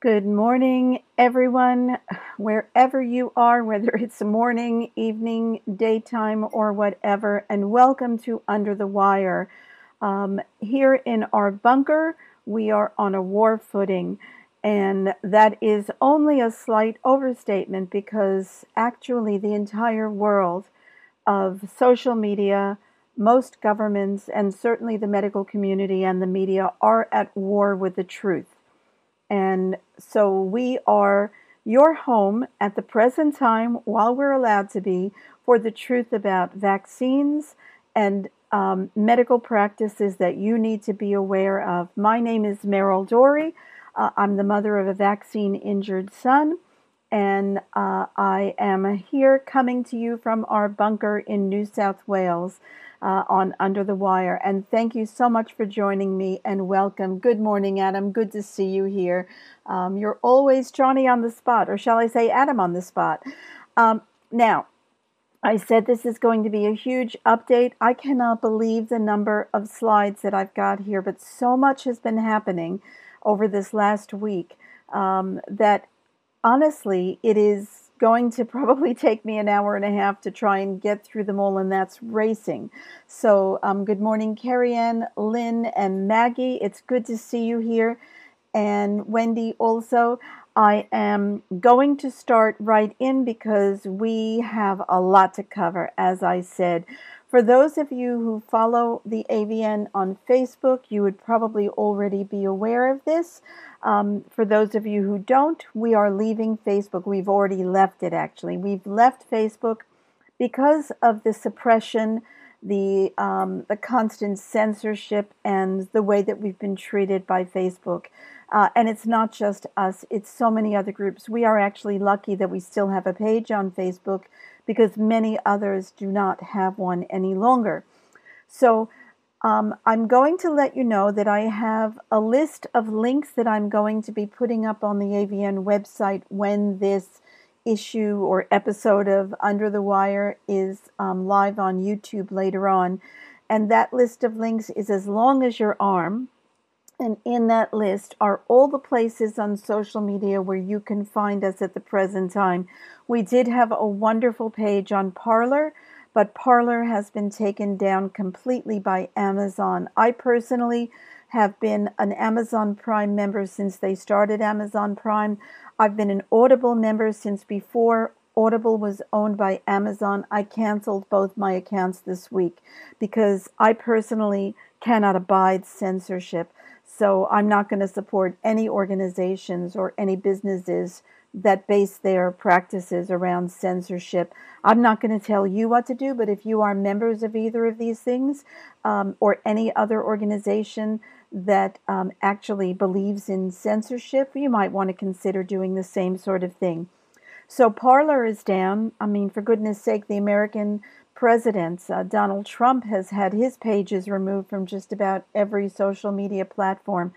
Good morning, everyone, wherever you are, whether it's morning, evening, daytime, or whatever, and welcome to Under the Wire. Um, here in our bunker, we are on a war footing, and that is only a slight overstatement because actually, the entire world of social media, most governments, and certainly the medical community and the media are at war with the truth. And so we are your home at the present time, while we're allowed to be, for the truth about vaccines and um, medical practices that you need to be aware of. My name is Meryl Dorey. Uh, I'm the mother of a vaccine injured son, and uh, I am here coming to you from our bunker in New South Wales uh, on Under the Wire. And thank you so much for joining me and welcome. Good morning, Adam. Good to see you here. Um, you're always Johnny on the spot, or shall I say, Adam on the spot. Um, now, I said this is going to be a huge update. I cannot believe the number of slides that I've got here, but so much has been happening over this last week um, that honestly, it is going to probably take me an hour and a half to try and get through them all, and that's racing. So, um, good morning, Carrie Ann, Lynn, and Maggie. It's good to see you here. And Wendy also. I am going to start right in because we have a lot to cover, as I said. For those of you who follow the AVN on Facebook, you would probably already be aware of this. Um, for those of you who don't, we are leaving Facebook. We've already left it actually. We've left Facebook because of the suppression, the um, the constant censorship, and the way that we've been treated by Facebook. Uh, and it's not just us; it's so many other groups. We are actually lucky that we still have a page on Facebook because many others do not have one any longer. So um, I'm going to let you know that I have a list of links that I'm going to be putting up on the AVN website when this issue or episode of Under the Wire is um, live on YouTube later on. And that list of links is as long as your arm. And in that list are all the places on social media where you can find us at the present time. We did have a wonderful page on Parler but Parler has been taken down completely by Amazon. I personally have been an Amazon Prime member since they started Amazon Prime. I've been an Audible member since before Audible was owned by Amazon. I canceled both my accounts this week because I personally cannot abide censorship. So I'm not going to support any organizations or any businesses that base their practices around censorship. I'm not going to tell you what to do, but if you are members of either of these things um, or any other organization that um, actually believes in censorship, you might want to consider doing the same sort of thing. So Parler is down. I mean, for goodness sake, the American president, uh, Donald Trump, has had his pages removed from just about every social media platform.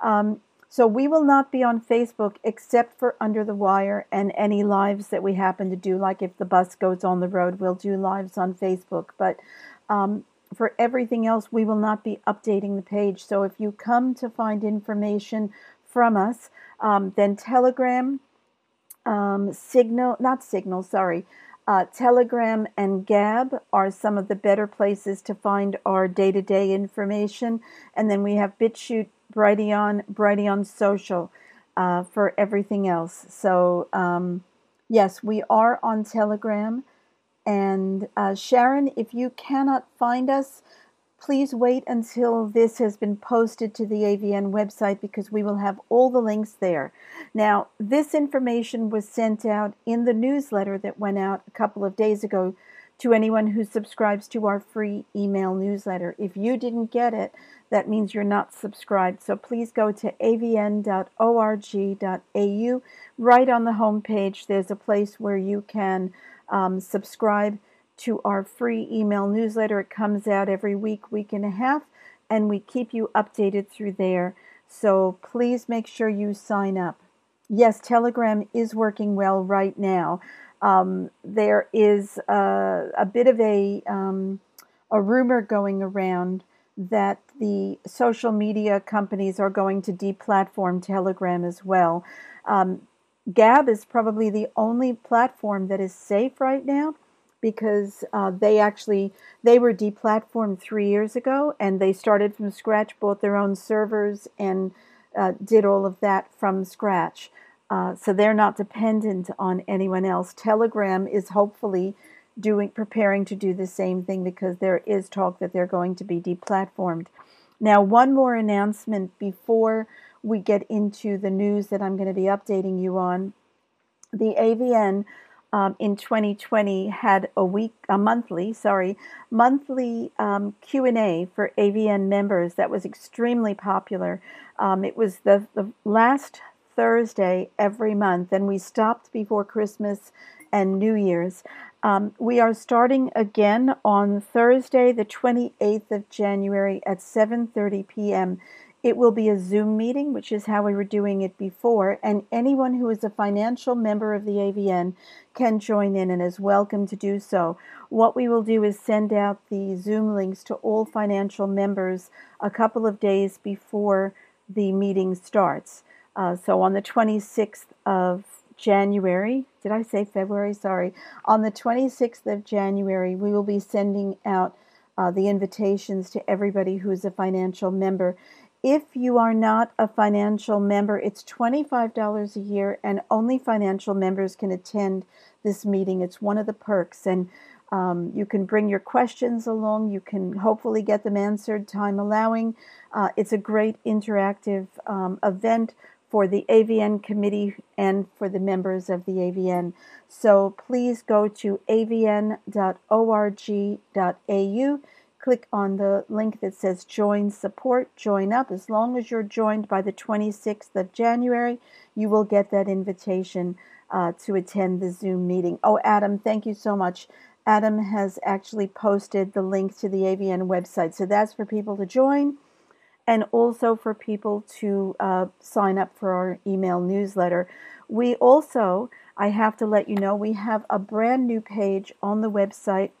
Um, so we will not be on Facebook except for Under the Wire and any lives that we happen to do. Like if the bus goes on the road, we'll do lives on Facebook. But um, for everything else, we will not be updating the page. So if you come to find information from us, um, then Telegram, um, Signal, not Signal, sorry, uh, Telegram and Gab are some of the better places to find our day to day information. And then we have BitChute Brighteon, Brighteon Social uh, for everything else. So, um, yes, we are on Telegram. And uh, Sharon, if you cannot find us, please wait until this has been posted to the AVN website because we will have all the links there. Now, this information was sent out in the newsletter that went out a couple of days ago to anyone who subscribes to our free email newsletter. If you didn't get it, that means you're not subscribed. So please go to avn.org.au. Right on the home page, there's a place where you can um, subscribe to our free email newsletter. It comes out every week, week and a half, and we keep you updated through there. So please make sure you sign up. Yes, Telegram is working well right now. Um, there is a, a, bit of a um, a rumor going around that the social media companies are going to deplatform Telegram as well. Um, Gab is probably the only platform that is safe right now because uh, they actually they were deplatformed three years ago and they started from scratch, bought their own servers and uh, did all of that from scratch. Uh, so they're not dependent on anyone else. Telegram is hopefully doing preparing to do the same thing because there is talk that they're going to be deplatformed. Now, one more announcement before we get into the news that I'm going to be updating you on. The AVN um, in 2020 had a week, a monthly, sorry, monthly um, Q and A for AVN members that was extremely popular. Um, it was the the last Thursday every month, and we stopped before Christmas and New Year's. Um, we are starting again on Thursday, the 28th of January at 7:30 p.m. It will be a Zoom meeting, which is how we were doing it before, and anyone who is a financial member of the AVN can join in and is welcome to do so. What we will do is send out the Zoom links to all financial members a couple of days before the meeting starts. Uh, so on the 26th of January, did I say February? Sorry. On the 26th of January, we will be sending out uh, the invitations to everybody who is a financial member. If you are not a financial member, it's $25 a year, and only financial members can attend this meeting. It's one of the perks. And um, you can bring your questions along. You can hopefully get them answered, time allowing. Uh, it's a great interactive um, event for the AVN committee and for the members of the AVN. So please go to avn.org.au, click on the link that says join support, join up. As long as you're joined by the 26th of January, you will get that invitation uh, to attend the Zoom meeting. Oh, Adam, thank you so much. Adam has actually posted the link to the AVN website. So that's for people to join and also for people to uh, sign up for our email newsletter. We also, I have to let you know, we have a brand new page on the website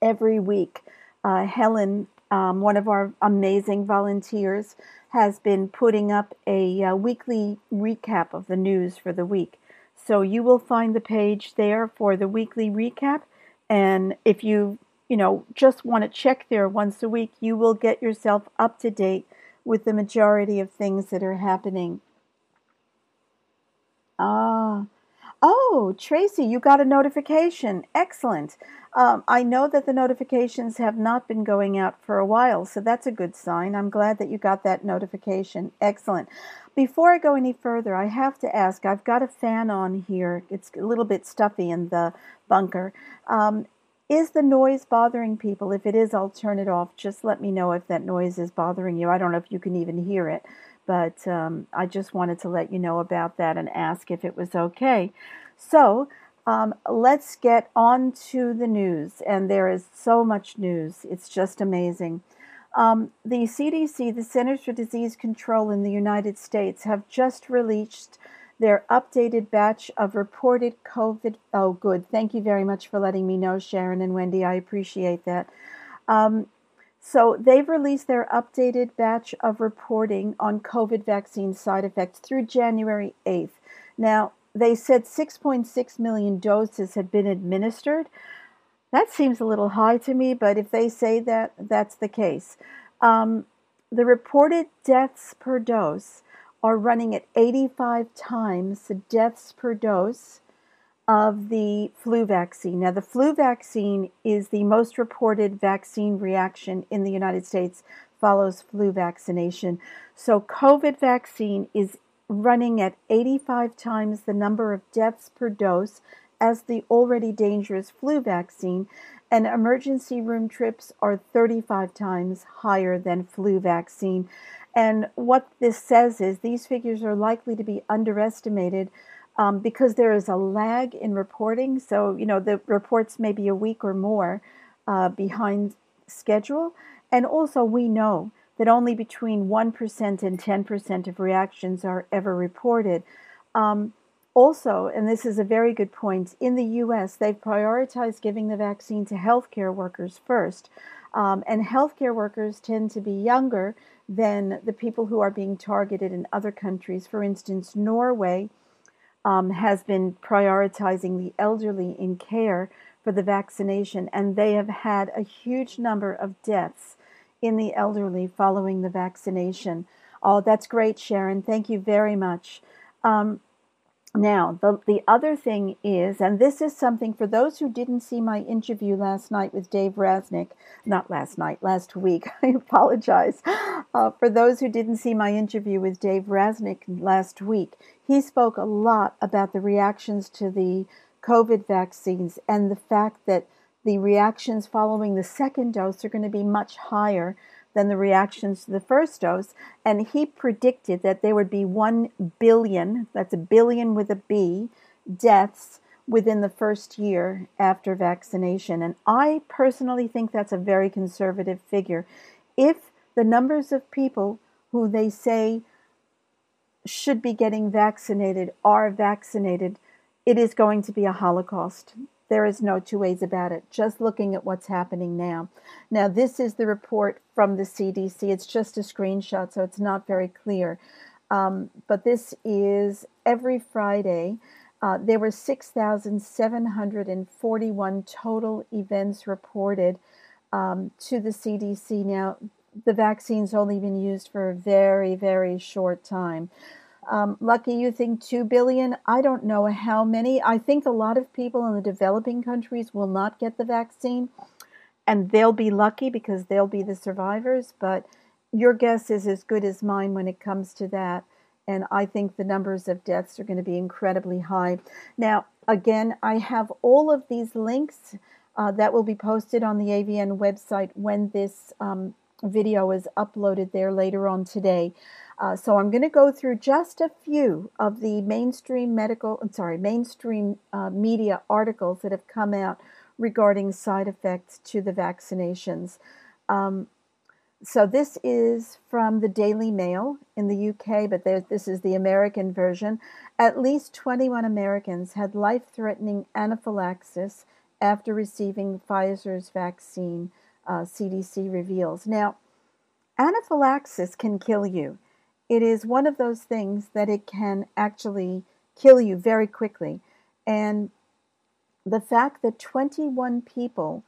every week. Uh, Helen, um, one of our amazing volunteers, has been putting up a uh, weekly recap of the news for the week. So you will find the page there for the weekly recap. And if you you know, just want to check there once a week, you will get yourself up to date with the majority of things that are happening. Ah, oh, Tracy, you got a notification. Excellent. Um, I know that the notifications have not been going out for a while, so that's a good sign. I'm glad that you got that notification. Excellent. Before I go any further, I have to ask I've got a fan on here. It's a little bit stuffy in the bunker. Um, is the noise bothering people? If it is, I'll turn it off. Just let me know if that noise is bothering you. I don't know if you can even hear it, but um, I just wanted to let you know about that and ask if it was okay. So um, let's get on to the news. And there is so much news, it's just amazing. Um, the CDC, the Centers for Disease Control in the United States, have just released their updated batch of reported COVID. Oh, good. Thank you very much for letting me know, Sharon and Wendy. I appreciate that. Um, so they've released their updated batch of reporting on COVID vaccine side effects through January 8th. Now, they said 6.6 million doses had been administered. That seems a little high to me, but if they say that, that's the case. Um, the reported deaths per dose are running at 85 times the deaths per dose of the flu vaccine. Now, the flu vaccine is the most reported vaccine reaction in the United States, follows flu vaccination. So, COVID vaccine is running at 85 times the number of deaths per dose as the already dangerous flu vaccine, and emergency room trips are 35 times higher than flu vaccine. And what this says is these figures are likely to be underestimated um, because there is a lag in reporting. So, you know, the reports may be a week or more uh, behind schedule. And also, we know that only between 1% and 10% of reactions are ever reported. Um, also, and this is a very good point, in the US, they've prioritized giving the vaccine to healthcare workers first. Um, and healthcare workers tend to be younger than the people who are being targeted in other countries. For instance, Norway um, has been prioritizing the elderly in care for the vaccination, and they have had a huge number of deaths in the elderly following the vaccination. Oh, that's great, Sharon. Thank you very much. Um, now, the, the other thing is, and this is something for those who didn't see my interview last night with Dave Rasnick, not last night, last week, I apologize. Uh, for those who didn't see my interview with Dave Rasnick last week, he spoke a lot about the reactions to the COVID vaccines and the fact that the reactions following the second dose are going to be much higher than the reactions to the first dose. And he predicted that there would be 1 billion, that's a billion with a B, deaths within the first year after vaccination. And I personally think that's a very conservative figure. If the numbers of people who they say should be getting vaccinated are vaccinated, it is going to be a Holocaust. There is no two ways about it. Just looking at what's happening now. Now, this is the report from the CDC. It's just a screenshot, so it's not very clear. Um, but this is every Friday. Uh, there were 6,741 total events reported um, to the CDC. Now, the vaccine's only been used for a very, very short time. Um, lucky, you think 2 billion? I don't know how many. I think a lot of people in the developing countries will not get the vaccine, and they'll be lucky because they'll be the survivors. But your guess is as good as mine when it comes to that. And I think the numbers of deaths are going to be incredibly high. Now, again, I have all of these links uh, that will be posted on the AVN website when this um, video is uploaded there later on today. Uh, so I'm going to go through just a few of the mainstream medical, I'm sorry, mainstream uh, media articles that have come out regarding side effects to the vaccinations. Um, so this is from the Daily Mail in the UK, but this is the American version. At least 21 Americans had life-threatening anaphylaxis after receiving Pfizer's vaccine. Uh, CDC reveals. Now, anaphylaxis can kill you it is one of those things that it can actually kill you very quickly. And the fact that 21 people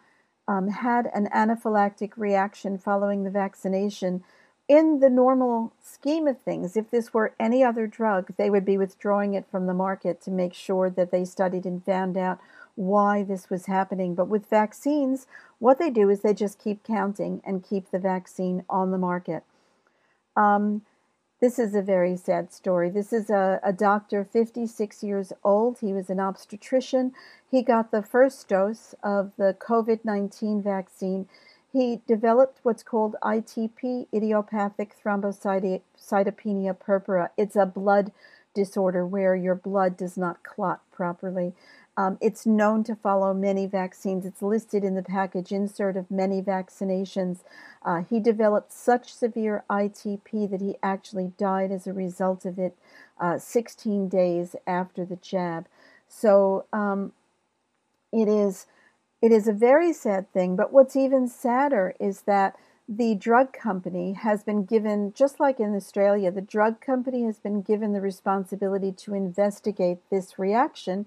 um, had an anaphylactic reaction following the vaccination, in the normal scheme of things, if this were any other drug, they would be withdrawing it from the market to make sure that they studied and found out why this was happening. But with vaccines, what they do is they just keep counting and keep the vaccine on the market. Um, this is a very sad story. This is a, a doctor, 56 years old. He was an obstetrician. He got the first dose of the COVID 19 vaccine. He developed what's called ITP, idiopathic thrombocytopenia purpura. It's a blood disorder where your blood does not clot properly. Um, it's known to follow many vaccines. It's listed in the package insert of many vaccinations. Uh, he developed such severe ITP that he actually died as a result of it uh, 16 days after the jab. So um, it is it is a very sad thing. But what's even sadder is that the drug company has been given, just like in Australia, the drug company has been given the responsibility to investigate this reaction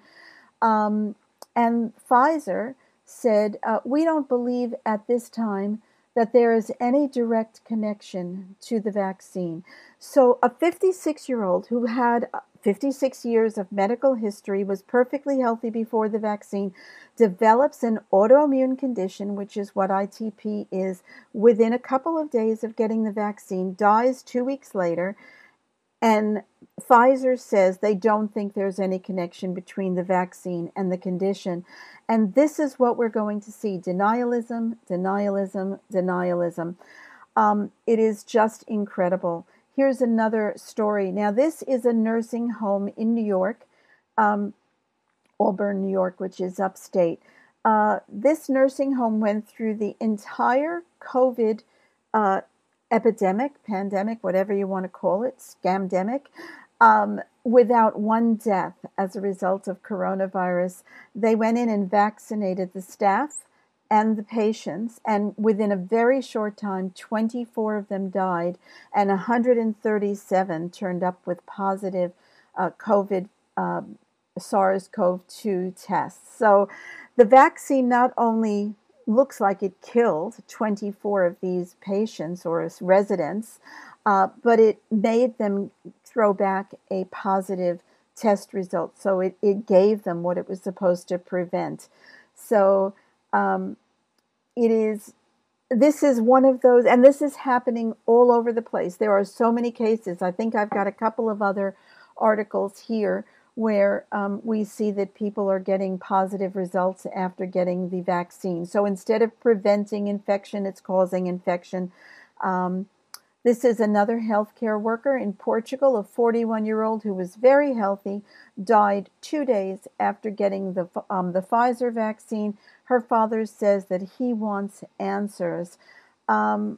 um, and Pfizer said, uh, We don't believe at this time that there is any direct connection to the vaccine. So, a 56 year old who had uh, 56 years of medical history, was perfectly healthy before the vaccine, develops an autoimmune condition, which is what ITP is, within a couple of days of getting the vaccine, dies two weeks later, and Pfizer says they don't think there's any connection between the vaccine and the condition. And this is what we're going to see denialism, denialism, denialism. Um, it is just incredible. Here's another story. Now, this is a nursing home in New York, um, Auburn, New York, which is upstate. Uh, this nursing home went through the entire COVID uh, epidemic, pandemic, whatever you want to call it, scamdemic, um, without one death as a result of coronavirus. They went in and vaccinated the staff and the patients, and within a very short time, 24 of them died, and 137 turned up with positive uh, COVID um, SARS CoV 2 tests. So the vaccine not only looks like it killed 24 of these patients or residents, uh, but it made them throw back a positive test result. So it, it gave them what it was supposed to prevent. So um, it is, this is one of those, and this is happening all over the place. There are so many cases. I think I've got a couple of other articles here where um, we see that people are getting positive results after getting the vaccine. So instead of preventing infection, it's causing infection. Um, this is another healthcare worker in Portugal, a 41 year old who was very healthy, died two days after getting the, um, the Pfizer vaccine. Her father says that he wants answers. Um,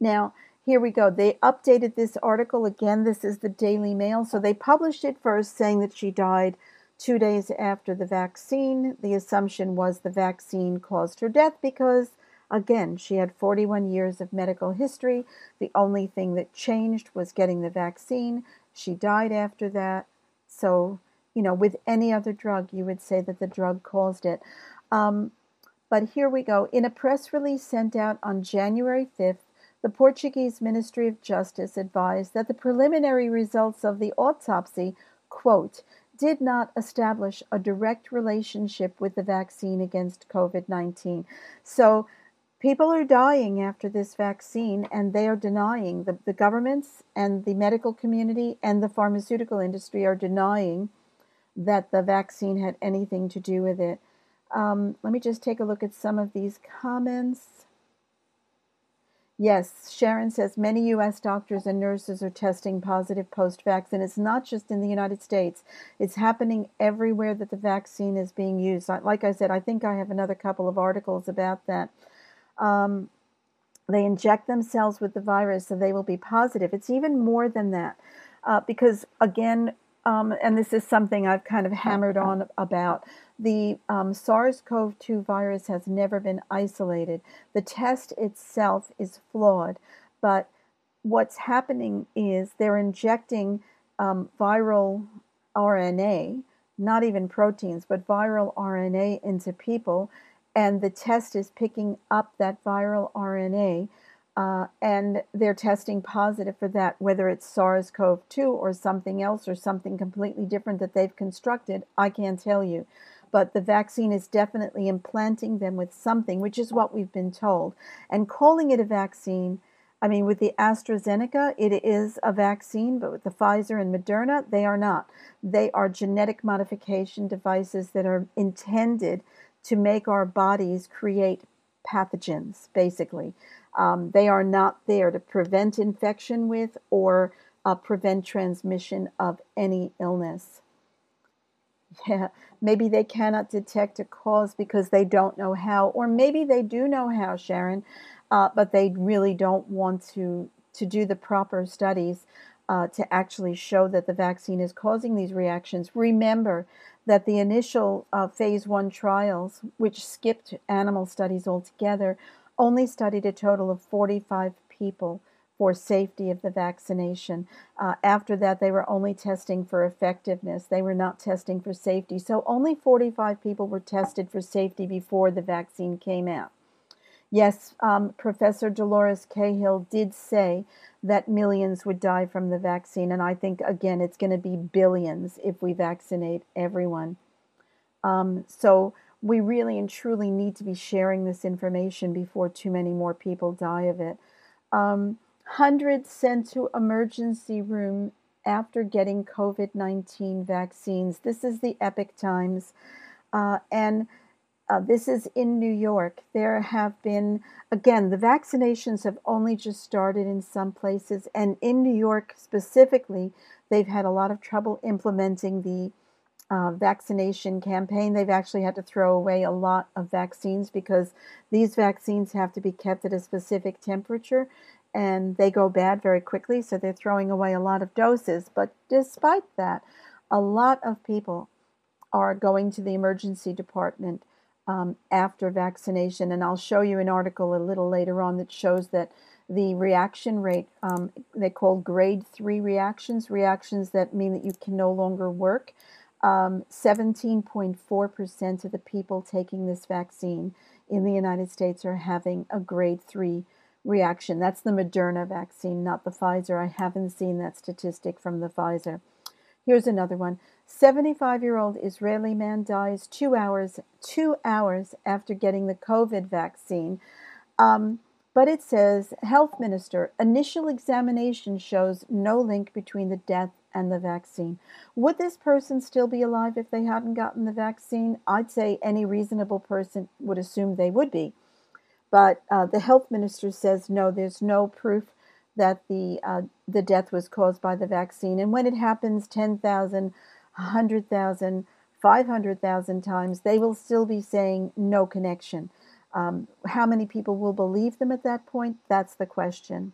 now, here we go. They updated this article again. This is the Daily Mail. So they published it first saying that she died two days after the vaccine. The assumption was the vaccine caused her death because, again, she had 41 years of medical history. The only thing that changed was getting the vaccine. She died after that. So, you know, with any other drug, you would say that the drug caused it. Um, but here we go. In a press release sent out on January 5th, the Portuguese Ministry of Justice advised that the preliminary results of the autopsy, quote, did not establish a direct relationship with the vaccine against COVID 19. So people are dying after this vaccine, and they are denying, the, the governments and the medical community and the pharmaceutical industry are denying that the vaccine had anything to do with it. Um, let me just take a look at some of these comments. Yes, Sharon says many U.S. doctors and nurses are testing positive post vaccine. It's not just in the United States, it's happening everywhere that the vaccine is being used. Like I said, I think I have another couple of articles about that. Um, they inject themselves with the virus so they will be positive. It's even more than that uh, because, again, um, and this is something I've kind of hammered on about the um, SARS CoV 2 virus has never been isolated. The test itself is flawed, but what's happening is they're injecting um, viral RNA, not even proteins, but viral RNA into people, and the test is picking up that viral RNA. Uh, and they're testing positive for that, whether it's SARS CoV 2 or something else or something completely different that they've constructed, I can't tell you but the vaccine is definitely implanting them with something, which is what we've been told. And calling it a vaccine, I mean, with the AstraZeneca, it is a vaccine, but with the Pfizer and Moderna, they are not. They are genetic modification devices that are intended to make our bodies create pathogens, basically. Um, they are not there to prevent infection with or uh, prevent transmission of any illness. Yeah, maybe they cannot detect a cause because they don't know how, or maybe they do know how, Sharon, uh, but they really don't want to to do the proper studies uh, to actually show that the vaccine is causing these reactions. Remember that the initial uh, phase one trials, which skipped animal studies altogether, only studied a total of 45 people for safety of the vaccination. Uh, after that, they were only testing for effectiveness. They were not testing for safety. So only 45 people were tested for safety before the vaccine came out. Yes, um, Professor Dolores Cahill did say that millions would die from the vaccine. And I think, again, it's going to be billions if we vaccinate everyone. Um, so we really and truly need to be sharing this information before too many more people die of it. Um, hundreds sent to emergency room after getting COVID 19 vaccines. This is the Epoch Times. Uh, and uh, this is in New York. There have been, again, the vaccinations have only just started in some places. And in New York specifically, they've had a lot of trouble implementing the uh, vaccination campaign. They've actually had to throw away a lot of vaccines because these vaccines have to be kept at a specific temperature and they go bad very quickly, so they're throwing away a lot of doses. But despite that, a lot of people are going to the emergency department um, after vaccination. And I'll show you an article a little later on that shows that the reaction rate, um, they call grade three reactions, reactions that mean that you can no longer work. 17.4% um, of the people taking this vaccine in the United States are having a grade three reaction. That's the Moderna vaccine, not the Pfizer. I haven't seen that statistic from the Pfizer. Here's another one. 75 year old Israeli man dies two hours, two hours after getting the COVID vaccine. Um, but it says, Health Minister, initial examination shows no link between the death and the vaccine. Would this person still be alive if they hadn't gotten the vaccine? I'd say any reasonable person would assume they would be. But uh, the health minister says no, there's no proof that the uh, the death was caused by the vaccine. And when it happens 10,000, 100,000, 500,000 times, they will still be saying no connection. Um, how many people will believe them at that point? That's the question.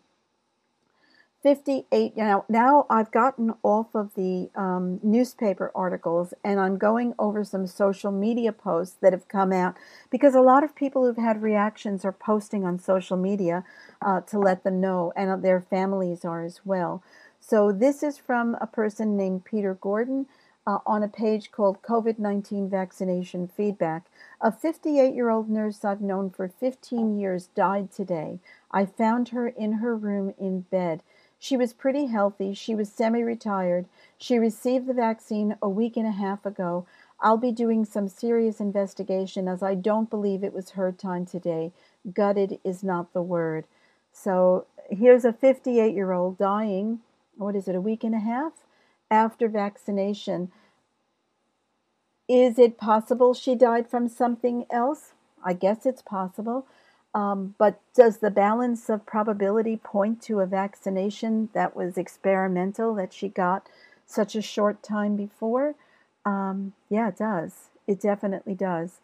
58 now now i've gotten off of the um, newspaper articles and i'm going over some social media posts that have come out because a lot of people who've had reactions are posting on social media uh, to let them know and their families are as well so this is from a person named peter gordon uh, on a page called COVID 19 Vaccination Feedback. A 58 year old nurse I've known for 15 years died today. I found her in her room in bed. She was pretty healthy. She was semi retired. She received the vaccine a week and a half ago. I'll be doing some serious investigation as I don't believe it was her time today. Gutted is not the word. So here's a 58 year old dying, what is it, a week and a half after vaccination. Is it possible she died from something else? I guess it's possible. Um, but does the balance of probability point to a vaccination that was experimental that she got such a short time before? Um, yeah, it does. It definitely does.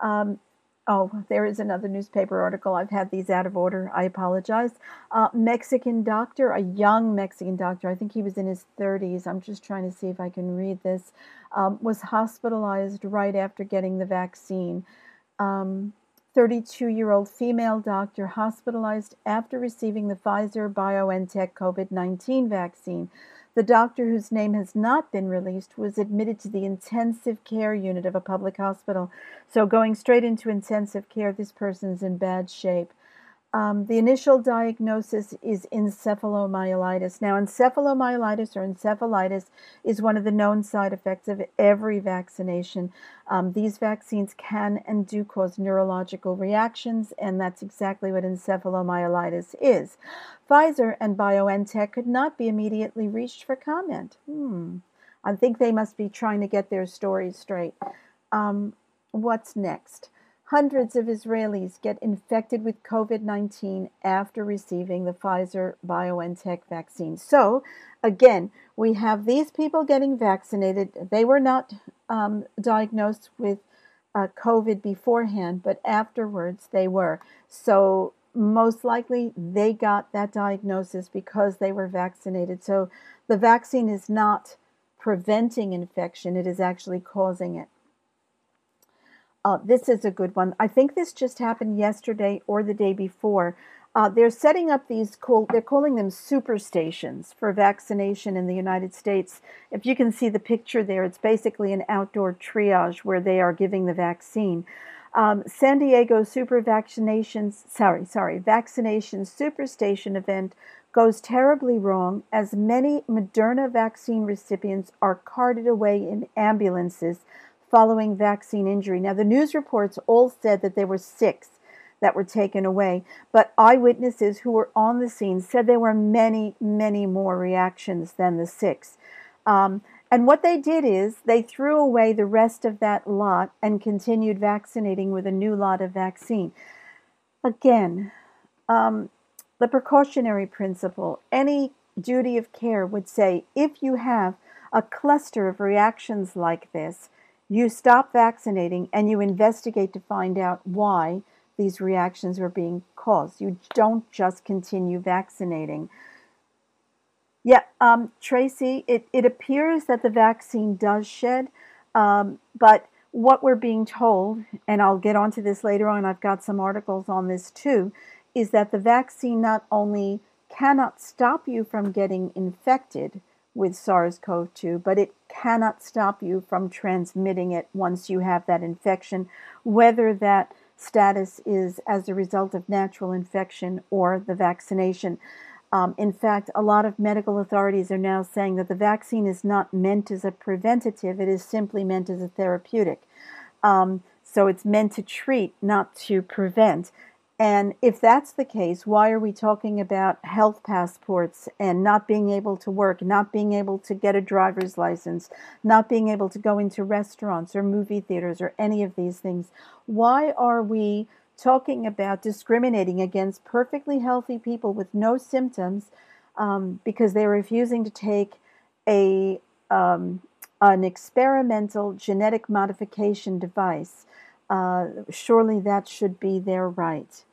Um, oh, there is another newspaper article. I've had these out of order. I apologize. Uh, Mexican doctor, a young Mexican doctor, I think he was in his 30s. I'm just trying to see if I can read this, um, was hospitalized right after getting the vaccine. Um, 32 year old female doctor hospitalized after receiving the Pfizer BioNTech COVID 19 vaccine. The doctor, whose name has not been released, was admitted to the intensive care unit of a public hospital. So, going straight into intensive care, this person's in bad shape. Um, the initial diagnosis is encephalomyelitis. Now, encephalomyelitis or encephalitis is one of the known side effects of every vaccination. Um, these vaccines can and do cause neurological reactions, and that's exactly what encephalomyelitis is. Pfizer and BioNTech could not be immediately reached for comment. Hmm. I think they must be trying to get their stories straight. Um, what's next? Hundreds of Israelis get infected with COVID 19 after receiving the Pfizer BioNTech vaccine. So, again, we have these people getting vaccinated. They were not um, diagnosed with uh, COVID beforehand, but afterwards they were. So, most likely they got that diagnosis because they were vaccinated. So, the vaccine is not preventing infection, it is actually causing it. Uh, this is a good one. I think this just happened yesterday or the day before. Uh, they're setting up these cool, they're calling them super stations for vaccination in the United States. If you can see the picture there, it's basically an outdoor triage where they are giving the vaccine. Um, San Diego super vaccinations, sorry, sorry, vaccination super station event goes terribly wrong as many Moderna vaccine recipients are carted away in ambulances following vaccine injury. Now, the news reports all said that there were six that were taken away, but eyewitnesses who were on the scene said there were many, many more reactions than the six. Um, and what they did is they threw away the rest of that lot and continued vaccinating with a new lot of vaccine. Again, um, the precautionary principle, any duty of care would say if you have a cluster of reactions like this, you stop vaccinating and you investigate to find out why these reactions are being caused. You don't just continue vaccinating. Yeah, um, Tracy, it, it appears that the vaccine does shed, um, but what we're being told, and I'll get onto this later on, I've got some articles on this too, is that the vaccine not only cannot stop you from getting infected with SARS CoV 2, but it cannot stop you from transmitting it once you have that infection, whether that status is as a result of natural infection or the vaccination. Um, in fact, a lot of medical authorities are now saying that the vaccine is not meant as a preventative, it is simply meant as a therapeutic. Um, so it's meant to treat, not to prevent. And if that's the case, why are we talking about health passports and not being able to work, not being able to get a driver's license, not being able to go into restaurants or movie theaters or any of these things? Why are we talking about discriminating against perfectly healthy people with no symptoms um, because they're refusing to take a um, an experimental genetic modification device. Uh, surely that should be their right.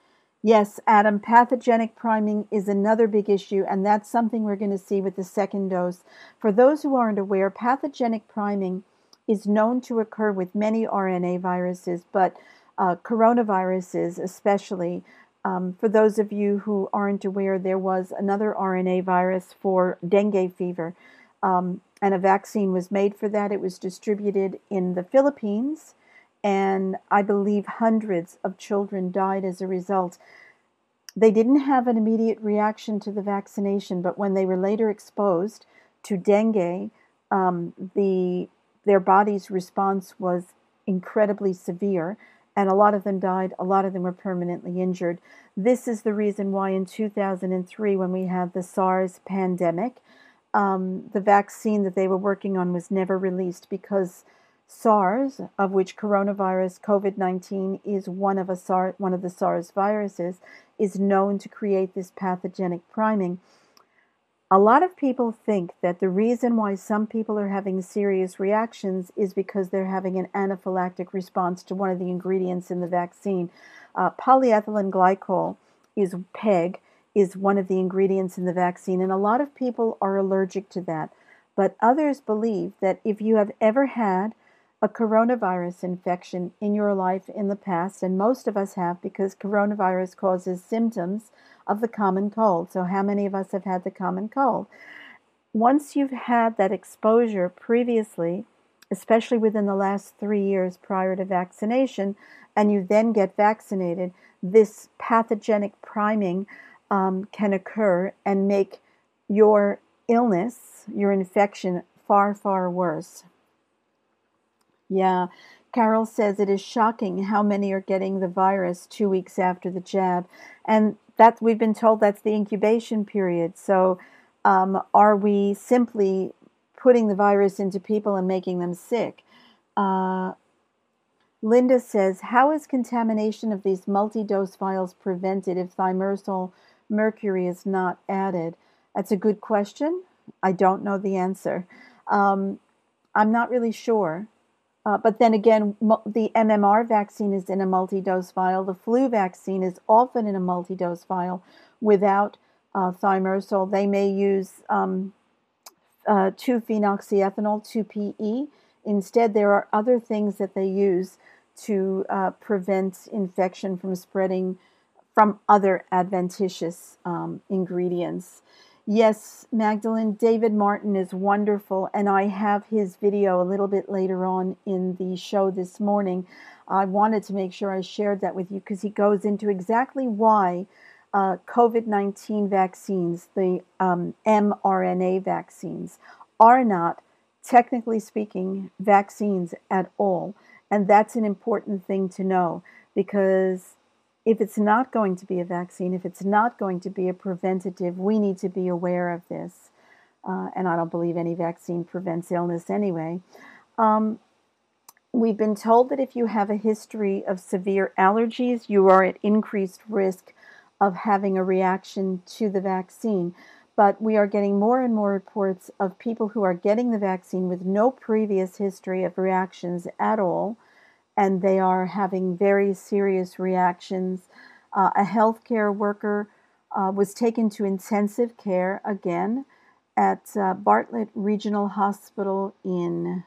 Yes, Adam, pathogenic priming is another big issue, and that's something we're going to see with the second dose. For those who aren't aware, pathogenic priming is known to occur with many RNA viruses, but uh, coronaviruses, especially. Um, for those of you who aren't aware, there was another RNA virus for dengue fever, um, and a vaccine was made for that. It was distributed in the Philippines, and I believe hundreds of children died as a result. They didn't have an immediate reaction to the vaccination, but when they were later exposed to dengue, um, the their body's response was incredibly severe and a lot of them died. A lot of them were permanently injured. This is the reason why in 2003, when we had the SARS pandemic, um, the vaccine that they were working on was never released because SARS, of which coronavirus COVID-19 is one of SARS, one of the SARS viruses, is known to create this pathogenic priming. A lot of people think that the reason why some people are having serious reactions is because they're having an anaphylactic response to one of the ingredients in the vaccine. Uh, polyethylene glycol is PEG, is one of the ingredients in the vaccine, and a lot of people are allergic to that. But others believe that if you have ever had a coronavirus infection in your life in the past, and most of us have because coronavirus causes symptoms of the common cold. So, how many of us have had the common cold? Once you've had that exposure previously, especially within the last three years prior to vaccination, and you then get vaccinated, this pathogenic priming um, can occur and make your illness, your infection, far, far worse. Yeah. Carol says it is shocking how many are getting the virus two weeks after the jab. And that we've been told that's the incubation period. So, um, are we simply putting the virus into people and making them sick? Uh, Linda says, How is contamination of these multi dose vials prevented if thimerosal mercury is not added? That's a good question. I don't know the answer. Um, I'm not really sure. Uh, but then again, the MMR vaccine is in a multi dose vial. The flu vaccine is often in a multi dose vial without uh, thimerosal. They may use um, uh, 2 phenoxyethanol, 2PE. Instead, there are other things that they use to uh, prevent infection from spreading from other adventitious um, ingredients. Yes, Magdalene, David Martin is wonderful, and I have his video a little bit later on in the show this morning. I wanted to make sure I shared that with you because he goes into exactly why uh, COVID 19 vaccines, the um, mRNA vaccines, are not, technically speaking, vaccines at all. And that's an important thing to know because if it's not going to be a vaccine, if it's not going to be a preventative, we need to be aware of this. Uh, and I don't believe any vaccine prevents illness anyway. Um, we've been told that if you have a history of severe allergies, you are at increased risk of having a reaction to the vaccine. But we are getting more and more reports of people who are getting the vaccine with no previous history of reactions at all and they are having very serious reactions. Uh, a healthcare worker uh, was taken to intensive care again at uh, Bartlett Regional Hospital in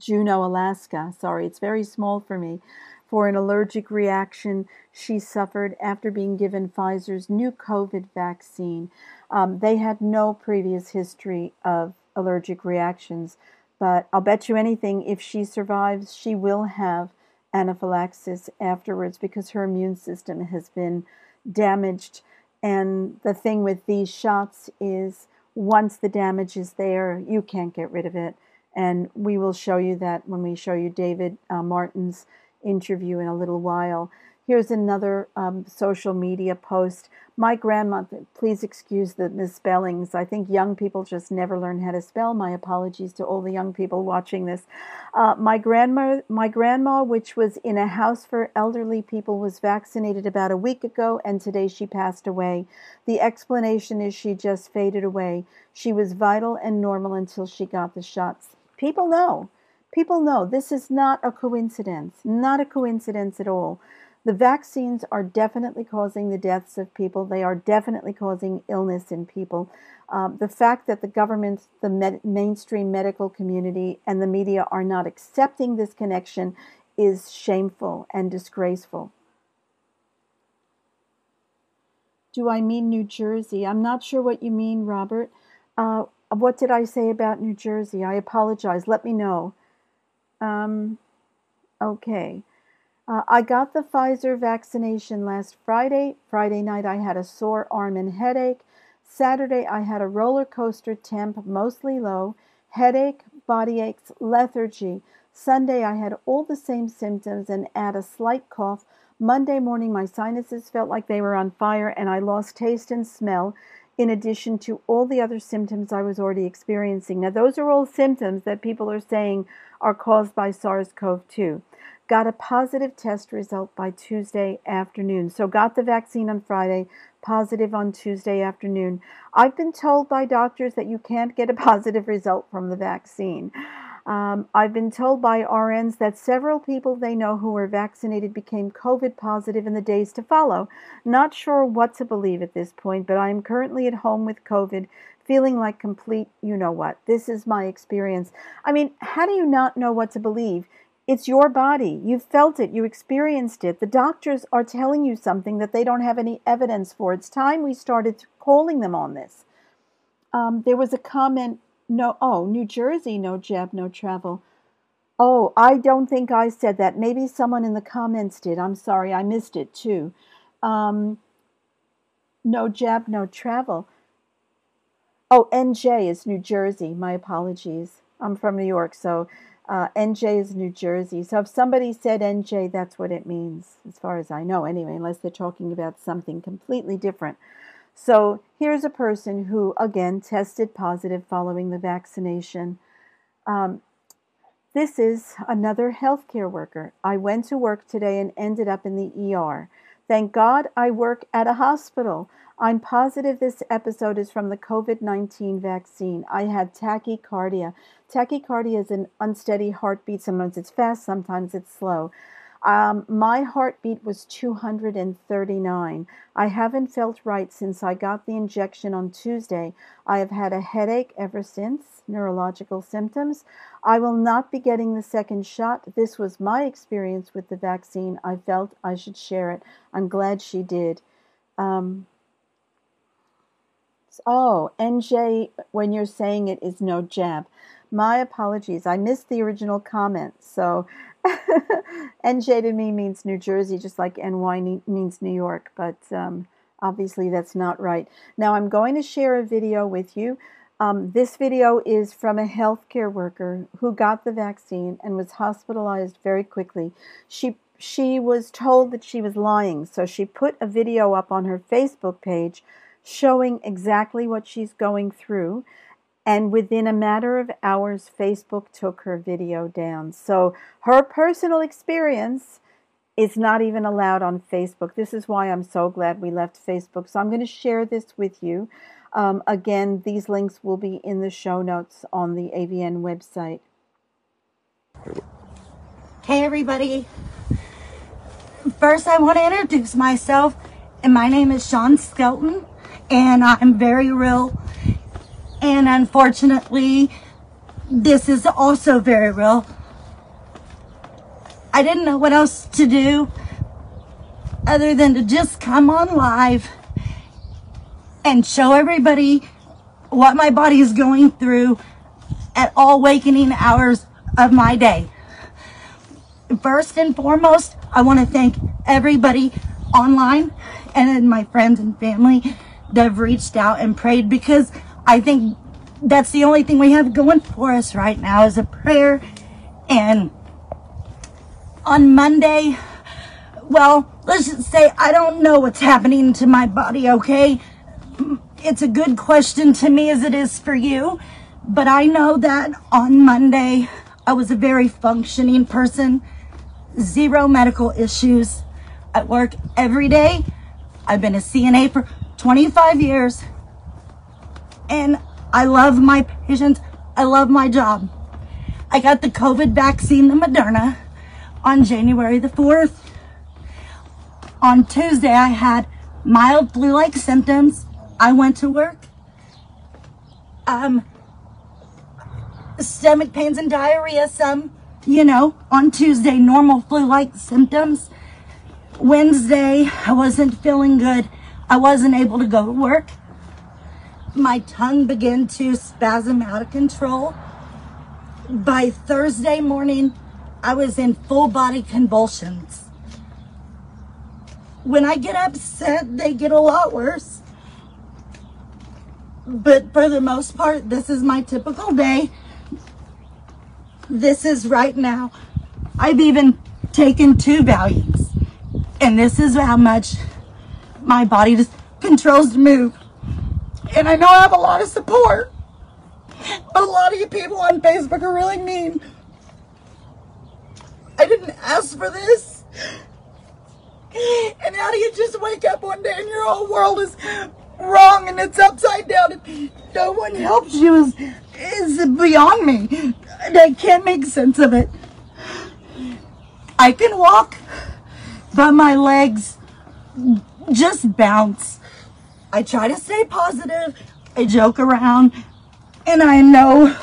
Juneau, Alaska. Sorry, it's very small for me. For an allergic reaction she suffered after being given Pfizer's new COVID vaccine. Um, they had no previous history of allergic reactions, but I'll bet you anything if she survives, she will have anaphylaxis afterwards because her immune system has been damaged. And the thing with these shots is once the damage is there, you can't get rid of it. And we will show you that when we show you David uh, Martin's interview in a little while. Here's another um, social media post. My grandma, please excuse the misspellings. I think young people just never learn how to spell. My apologies to all the young people watching this. Uh, my grandma, my grandma, which was in a house for elderly people, was vaccinated about a week ago, and today she passed away. The explanation is she just faded away. She was vital and normal until she got the shots. People know. People know this is not a coincidence. Not a coincidence at all. The vaccines are definitely causing the deaths of people. They are definitely causing illness in people. Um, the fact that the government, the med- mainstream medical community, and the media are not accepting this connection is shameful and disgraceful. Do I mean New Jersey? I'm not sure what you mean, Robert. Uh, what did I say about New Jersey? I apologize. Let me know. Um, okay. Uh, I got the Pfizer vaccination last Friday. Friday night, I had a sore arm and headache. Saturday, I had a roller coaster temp, mostly low, headache, body aches, lethargy. Sunday, I had all the same symptoms and add a slight cough. Monday morning, my sinuses felt like they were on fire and I lost taste and smell, in addition to all the other symptoms I was already experiencing. Now, those are all symptoms that people are saying are caused by SARS CoV 2 got a positive test result by Tuesday afternoon. So, got the vaccine on Friday, positive on Tuesday afternoon. I've been told by doctors that you can't get a positive result from the vaccine. Um, I've been told by RNs that several people they know who were vaccinated became COVID positive in the days to follow. Not sure what to believe at this point, but I am currently at home with COVID, feeling like complete you know what. This is my experience. I mean, how do you not know what to believe? It's your body. You felt it. You experienced it. The doctors are telling you something that they don't have any evidence for. It's time we started calling them on this. Um, there was a comment no, oh, New Jersey, no jab, no travel. Oh, I don't think I said that. Maybe someone in the comments did. I'm sorry, I missed it too. Um, no jab, no travel. Oh, NJ is New Jersey. My apologies. I'm from New York, so uh, NJ is New Jersey. So if somebody said NJ, that's what it means, as far as I know, anyway, unless they're talking about something completely different. So here's a person who, again, tested positive following the vaccination. Um, this is another healthcare worker. I went to work today and ended up in the ER. Thank God I work at a hospital. I'm positive this episode is from the COVID 19 vaccine. I had tachycardia. Tachycardia is an unsteady heartbeat. Sometimes it's fast, sometimes it's slow. Um, my heartbeat was 239. I haven't felt right since I got the injection on Tuesday. I have had a headache ever since, neurological symptoms. I will not be getting the second shot. This was my experience with the vaccine. I felt I should share it. I'm glad she did. Um, oh, NJ, when you're saying it, is no jab. My apologies. I missed the original comment. So NJ to me means New Jersey, just like NY means New York. But um, obviously, that's not right. Now, I'm going to share a video with you. Um, this video is from a healthcare worker who got the vaccine and was hospitalized very quickly. She she was told that she was lying, so she put a video up on her Facebook page showing exactly what she's going through. And within a matter of hours, Facebook took her video down. So her personal experience is not even allowed on Facebook. This is why I'm so glad we left Facebook. So I'm going to share this with you. Um, again, these links will be in the show notes on the AVN website. Hey, everybody. First, I want to introduce myself, and my name is Sean Skelton, and I'm very real and unfortunately, this is also very real. I didn't know what else to do other than to just come on live and show everybody what my body is going through at all wakening hours of my day. First and foremost, I want to thank everybody online and my friends and family that have reached out and prayed because I think that's the only thing we have going for us right now is a prayer. And on Monday, well, let's just say I don't know what's happening to my body, okay? It's a good question to me as it is for you. But I know that on Monday, I was a very functioning person, zero medical issues. I work every day. I've been a CNA for 25 years. And I love my patients. I love my job. I got the COVID vaccine, the Moderna, on January the 4th. On Tuesday, I had mild flu-like symptoms. I went to work. Um, stomach pains and diarrhea, some, you know, on Tuesday, normal flu-like symptoms. Wednesday, I wasn't feeling good. I wasn't able to go to work. My tongue began to spasm out of control. By Thursday morning, I was in full body convulsions. When I get upset, they get a lot worse. But for the most part, this is my typical day. This is right now. I've even taken two Valiums. And this is how much my body just controls to move. And I know I have a lot of support. But a lot of you people on Facebook are really mean. I didn't ask for this. And how do you just wake up one day and your whole world is wrong and it's upside down and no one helps you is, is beyond me. I can't make sense of it. I can walk, but my legs just bounce. I try to stay positive. I joke around. And I know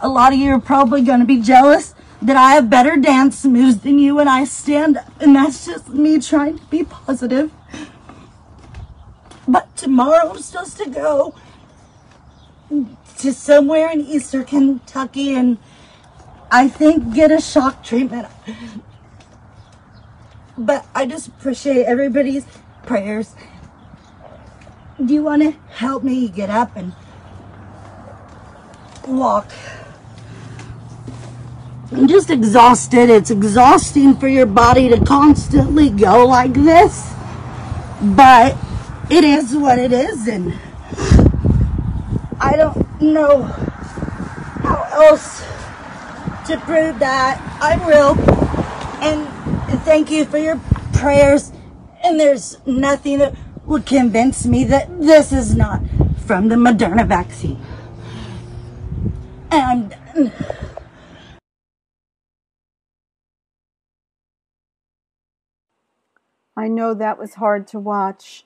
a lot of you are probably going to be jealous that I have better dance moves than you and I stand up. And that's just me trying to be positive. But tomorrow I'm supposed to go to somewhere in Eastern Kentucky and I think get a shock treatment. But I just appreciate everybody's prayers. Do you want to help me get up and walk? I'm just exhausted. It's exhausting for your body to constantly go like this. But it is what it is and I don't know how else to prove that I'm real. And thank you for your prayers. And there's nothing that would convince me that this is not from the Moderna vaccine. And. I know that was hard to watch.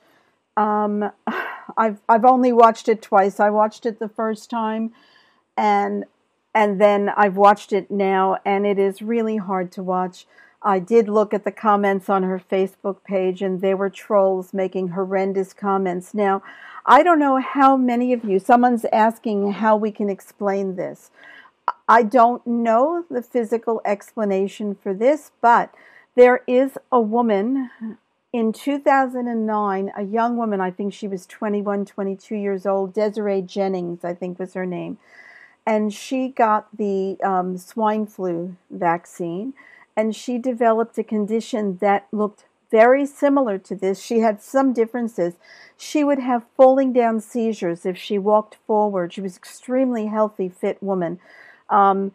Um, I've I've only watched it twice. I watched it the first time, and and then I've watched it now, and it is really hard to watch. I did look at the comments on her Facebook page, and they were trolls making horrendous comments. Now, I don't know how many of you, someone's asking how we can explain this. I don't know the physical explanation for this, but there is a woman in 2009, a young woman, I think she was 21, 22 years old, Desiree Jennings, I think was her name, and she got the um, swine flu vaccine, and she developed a condition that looked very similar to this. She had some differences. She would have falling down seizures if she walked forward. She was extremely healthy, fit woman. Um,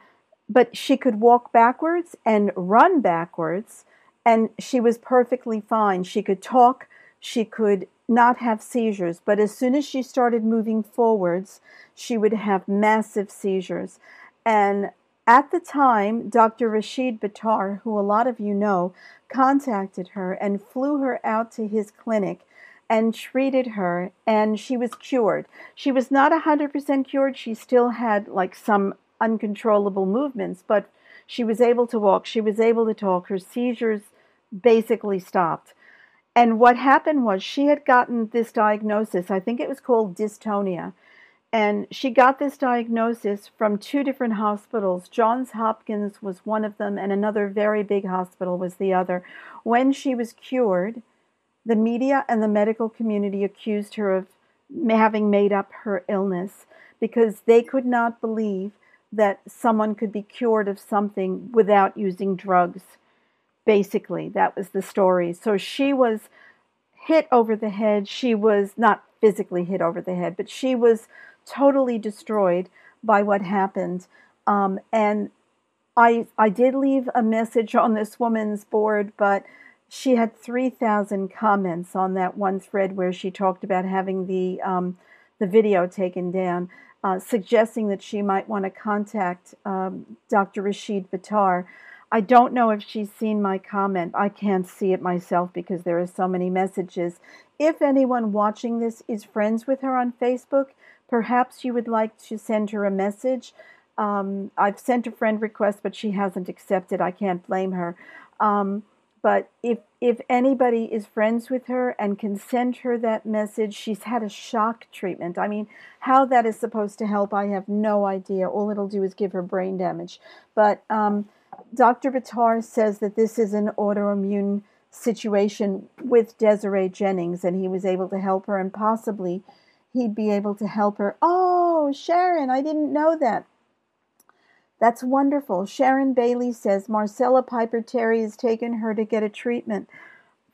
but she could walk backwards and run backwards and she was perfectly fine. She could talk, she could not have seizures, but as soon as she started moving forwards, she would have massive seizures. And at the time, Dr. Rashid Buttar, who a lot of you know, contacted her and flew her out to his clinic and treated her, and she was cured. She was not 100% cured. She still had like some uncontrollable movements, but She was able to walk. She was able to talk. Her seizures basically stopped. And what happened was she had gotten this diagnosis. I think it was called dystonia. And she got this diagnosis from two different hospitals. Johns Hopkins was one of them, and another very big hospital was the other. When she was cured, the media and the medical community accused her of having made up her illness because they could not believe that someone could be cured of something without using drugs. Basically, that was the story. So she was hit over the head. She was not physically hit over the head, but she was totally destroyed by what happened. Um, and I I did leave a message on this woman's board, but she had three thousand comments on that one thread where she talked about having the um, the video taken down, uh, suggesting that she might want to contact um, Dr. Rashid Buttar. I don't know if she's seen my comment. I can't see it myself because there are so many messages. If anyone watching this is friends with her on Facebook, Perhaps you would like to send her a message. Um, I've sent a friend request, but she hasn't accepted. I can't blame her. Um, but if if anybody is friends with her and can send her that message, she's had a shock treatment. I mean, how that is supposed to help, I have no idea. All it'll do is give her brain damage. But um, Dr. Buttar says that this is an autoimmune situation with Desiree Jennings, and he was able to help her and possibly he'd be able to help her. Oh, Sharon, I didn't know that. That's wonderful. Sharon Bailey says Marcella Piper Terry has taken her to get a treatment.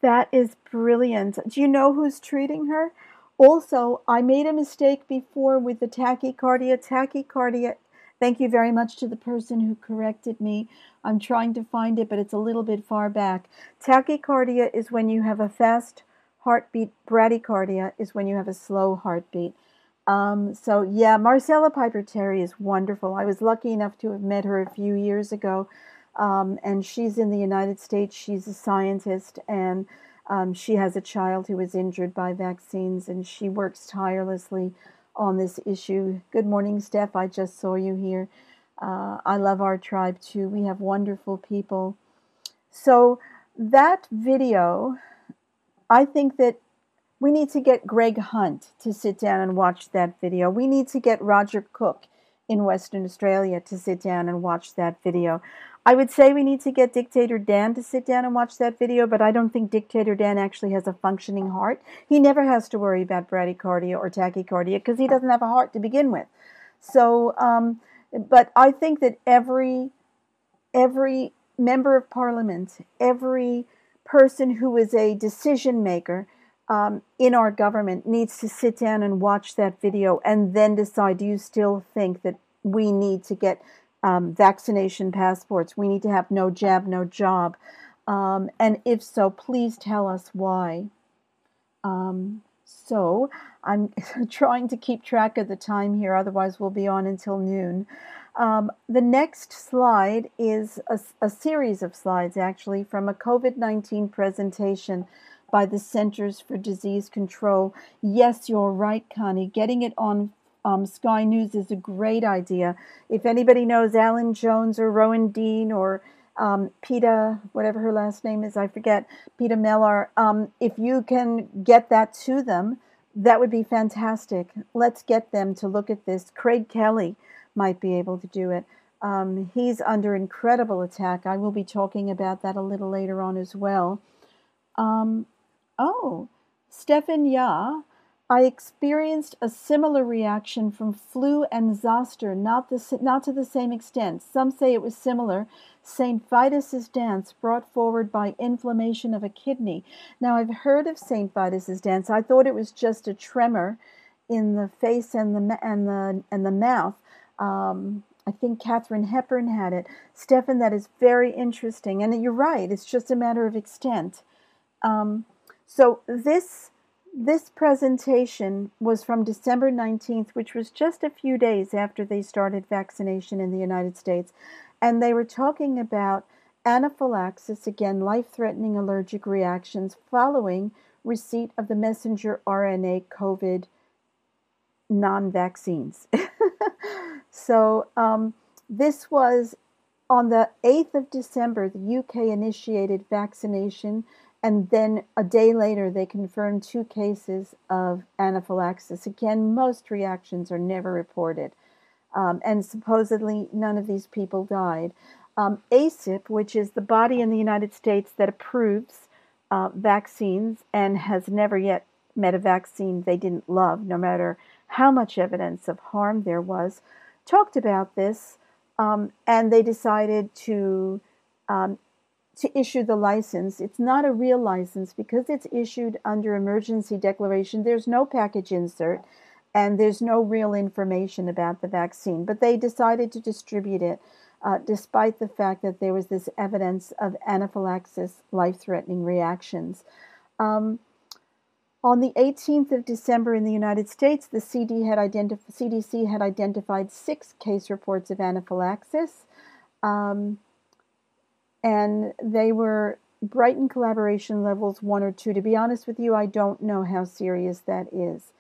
That is brilliant. Do you know who's treating her? Also, I made a mistake before with the tachycardia. Tachycardia, thank you very much to the person who corrected me. I'm trying to find it, but it's a little bit far back. Tachycardia is when you have a fast heartbeat. Bradycardia is when you have a slow heartbeat. Um, so yeah, Marcella Piper Terry is wonderful. I was lucky enough to have met her a few years ago, um, and she's in the United States. She's a scientist, and um, she has a child who was injured by vaccines, and she works tirelessly on this issue. Good morning, Steph. I just saw you here. Uh, I love our tribe too. We have wonderful people. So that video I think that we need to get Greg Hunt to sit down and watch that video. We need to get Roger Cook in Western Australia to sit down and watch that video. I would say we need to get Dictator Dan to sit down and watch that video, but I don't think Dictator Dan actually has a functioning heart. He never has to worry about bradycardia or tachycardia because he doesn't have a heart to begin with. So, um, but I think that every every member of parliament, every person who is a decision maker um, in our government needs to sit down and watch that video and then decide do you still think that we need to get um, vaccination passports? We need to have no jab, no job. Um, and if so, please tell us why. Um, so I'm trying to keep track of the time here, otherwise, we'll be on until noon. Um, the next slide is a, a, series of slides actually from a COVID 19 presentation by the Centers for Disease Control. Yes, you're right, Connie. Getting it on um, Sky News is a great idea. If anybody knows Alan Jones or Rowan Dean or um, Peta, whatever her last name is, I forget, Peta Mellar, um, if you can get that to them, that would be fantastic. Let's get them to look at this. Craig Kelly might be able to do it. Um, he's under incredible attack. I will be talking about that a little later on as well. Um, oh, Stefan Ya, I experienced a similar reaction from flu and zoster, not, the, not to the same extent. Some say it was similar. St. Vitus's dance brought forward by inflammation of a kidney. Now, I've heard of St. Vitus's dance. I thought it was just a tremor in the face and the, and the, and the mouth. Um, I think Katharine Hepburn had it. Stefan, that is very interesting. And you're right, it's just a matter of extent. Um, so this this presentation was from December 19th, which was just a few days after they started vaccination in the United States. And they were talking about anaphylaxis, again, life threatening allergic reactions following receipt of the messenger RNA COVID non vaccines. So um, this was on the 8th of December, the UK initiated vaccination, and then a day later, they confirmed two cases of anaphylaxis. Again, most reactions are never reported, um, and supposedly none of these people died. Um, ACIP, which is the body in the United States that approves uh, vaccines and has never yet met a vaccine they didn't love, no matter how much evidence of harm there was, talked about this, um, and they decided to um, to issue the license. It's not a real license because it's issued under emergency declaration. There's no package insert, and there's no real information about the vaccine. But they decided to distribute it. Uh, despite the fact that there was this evidence of anaphylaxis, life threatening reactions. Um, on the 18th of December in the United States, the CD had CDC had identified six case reports of anaphylaxis, um, and they were Brighton collaboration levels one or two. To be honest with you, I don't know how serious that is.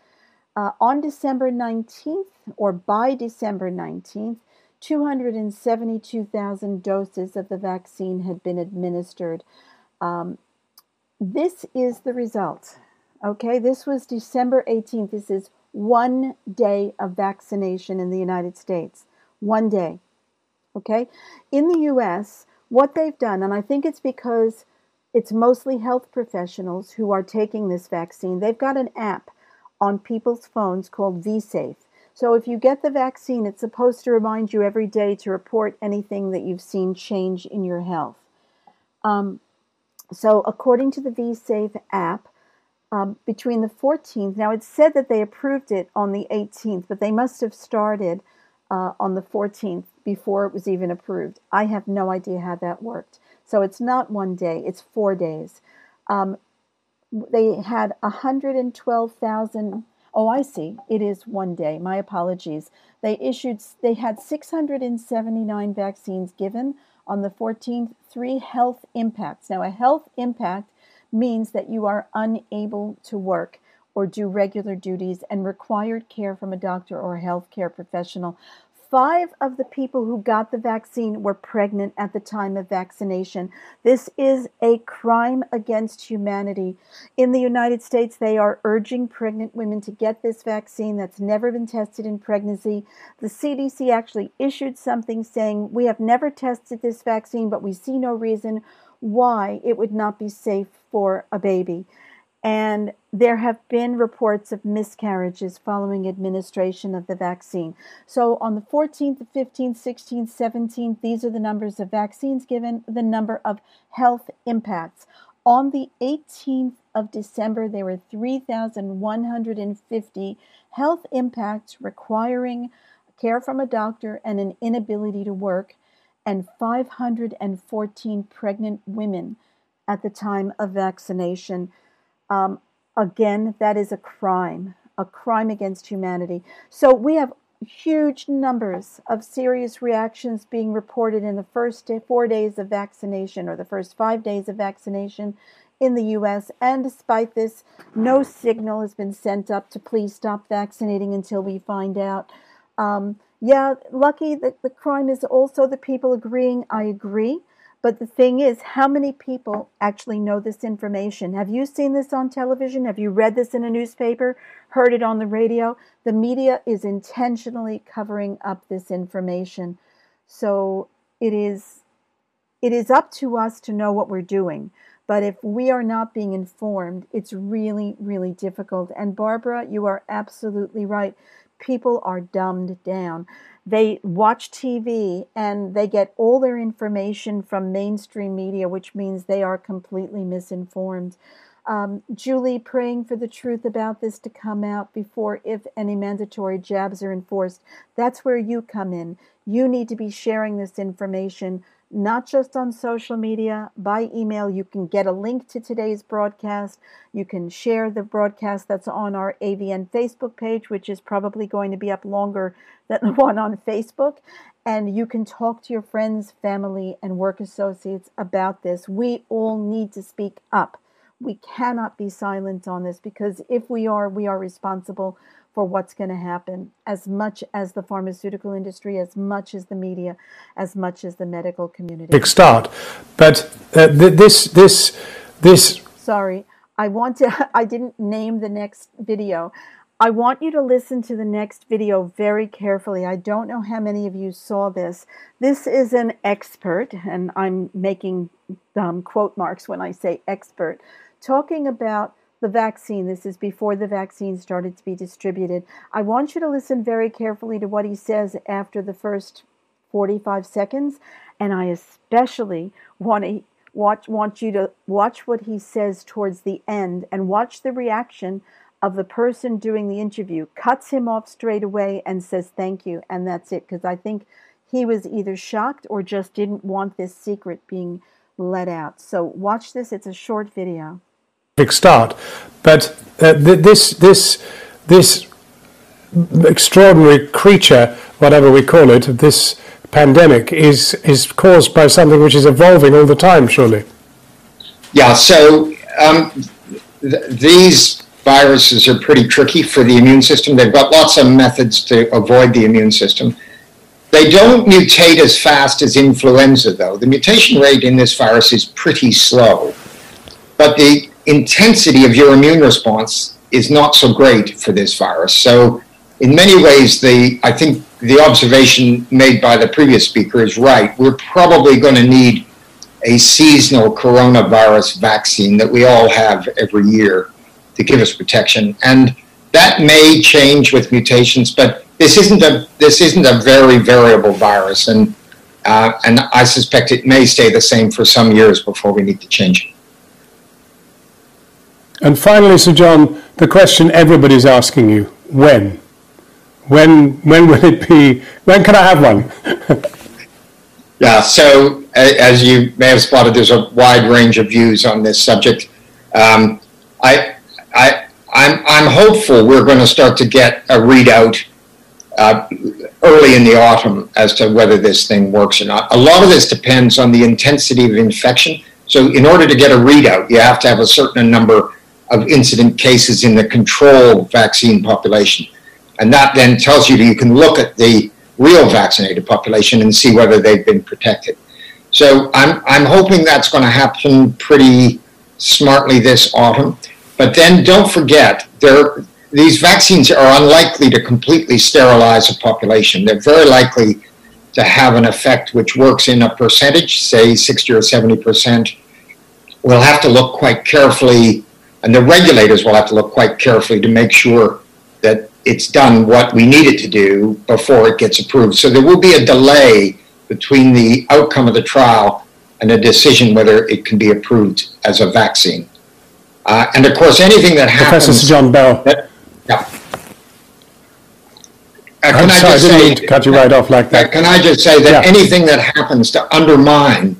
Uh, on December 19th, or by December 19th, 272,000 doses of the vaccine had been administered. Um, this is the result. Okay, this was December 18th. This is one day of vaccination in the United States. One day. Okay, in the US, what they've done, and I think it's because it's mostly health professionals who are taking this vaccine, they've got an app on people's phones called VSafe. So if you get the vaccine, it's supposed to remind you every day to report anything that you've seen change in your health. Um, so according to the VSafe app, um, between the 14th. Now, it's said that they approved it on the 18th, but they must have started uh, on the 14th before it was even approved. I have no idea how that worked. So it's not one day, it's four days. Um, they had 112,000. Oh, I see. It is one day. My apologies. They issued, they had 679 vaccines given on the 14th, three health impacts. Now, a health impact means that you are unable to work or do regular duties and required care from a doctor or a healthcare professional. Five of the people who got the vaccine were pregnant at the time of vaccination. This is a crime against humanity. In the United States, they are urging pregnant women to get this vaccine that's never been tested in pregnancy. The CDC actually issued something saying, We have never tested this vaccine, but we see no reason why it would not be safe for a baby. And there have been reports of miscarriages following administration of the vaccine. So on the 14th, 15th, 16th, 17th, these are the numbers of vaccines given, the number of health impacts. On the 18th of December, there were 3,150 health impacts requiring care from a doctor and an inability to work and 514 pregnant women at the time of vaccination. Um, again, that is a crime, a crime against humanity. So we have huge numbers of serious reactions being reported in the first four days of vaccination or the first five days of vaccination in the US. And despite this, no signal has been sent up to please stop vaccinating until we find out. Um, yeah, lucky that the crime is also the people agreeing. I agree. But the thing is, how many people actually know this information? Have you seen this on television? Have you read this in a newspaper? Heard it on the radio? The media is intentionally covering up this information. So it is it is up to us to know what we're doing. But if we are not being informed, it's really, really difficult. And Barbara, you are absolutely right people are dumbed down. They watch TV and they get all their information from mainstream media, which means they are completely misinformed. Um, Julie praying for the truth about this to come out before, if any mandatory jabs are enforced. That's where you come in. You need to be sharing this information not just on social media, by email. You can get a link to today's broadcast. You can share the broadcast that's on our AVN Facebook page, which is probably going to be up longer than the one on Facebook. And you can talk to your friends, family, and work associates about this. We all need to speak up. We cannot be silent on this because if we are, we are responsible for what's going to happen as much as the pharmaceutical industry, as much as the media, as much as the medical community. Big start, but uh, th- this this this. Sorry, I want to. I didn't name the next video. I want you to listen to the next video very carefully. I don't know how many of you saw this. This is an expert, and I'm making um, quote marks when I say expert, talking about the vaccine. This is before the vaccine started to be distributed. I want you to listen very carefully to what he says after the first 45 seconds, and I especially want to watch want you to watch what he says towards the end and watch the reaction of the person doing the interview cuts him off straight away and says thank you and that's it because I think he was either shocked or just didn't want this secret being let out. So watch this, it's a short video start. But uh, th- this this this extraordinary creature, whatever we call it, this pandemic is is caused by something which is evolving all the time, surely. Yeah. So um, th- these viruses are pretty tricky for the immune system. They've got lots of methods to avoid the immune system. They don't mutate as fast as influenza, though. The mutation rate in this virus is pretty slow. But the intensity of your immune response is not so great for this virus. So, in many ways, the I think the observation made by the previous speaker is right. We're probably going to need a seasonal coronavirus vaccine that we all have every year to give us protection, and that may change with mutations. But this isn't a this isn't a very variable virus, and uh, and I suspect it may stay the same for some years before we need to change it. And finally, Sir John, the question everybody's asking you: when? When? When will it be? When can I have one? yeah. So, as you may have spotted, there's a wide range of views on this subject. Um, I, I, I'm, I'm hopeful we're going to start to get a readout uh, early in the autumn as to whether this thing works or not. A lot of this depends on the intensity of infection. So, in order to get a readout, you have to have a certain number of incident cases in the control vaccine population. And that then tells you that you can look at the real vaccinated population and see whether they've been protected. So I'm, I'm hoping that's going to happen pretty smartly this autumn. But then don't forget, there, these vaccines are unlikely to completely sterilize a population. They're very likely to have an effect which works in a percentage, say 60 or 70 percent. We'll have to look quite carefully and the regulators will have to look quite carefully to make sure that it's done what we need it to do before it gets approved. So there will be a delay between the outcome of the trial and a decision whether it can be approved as a vaccine. Uh, and of course, anything that happens. Professor John Bell. That, yeah. Uh, I'm sorry, I, I didn't mean to cut you right off like that. Can I just say that yeah. anything that happens to undermine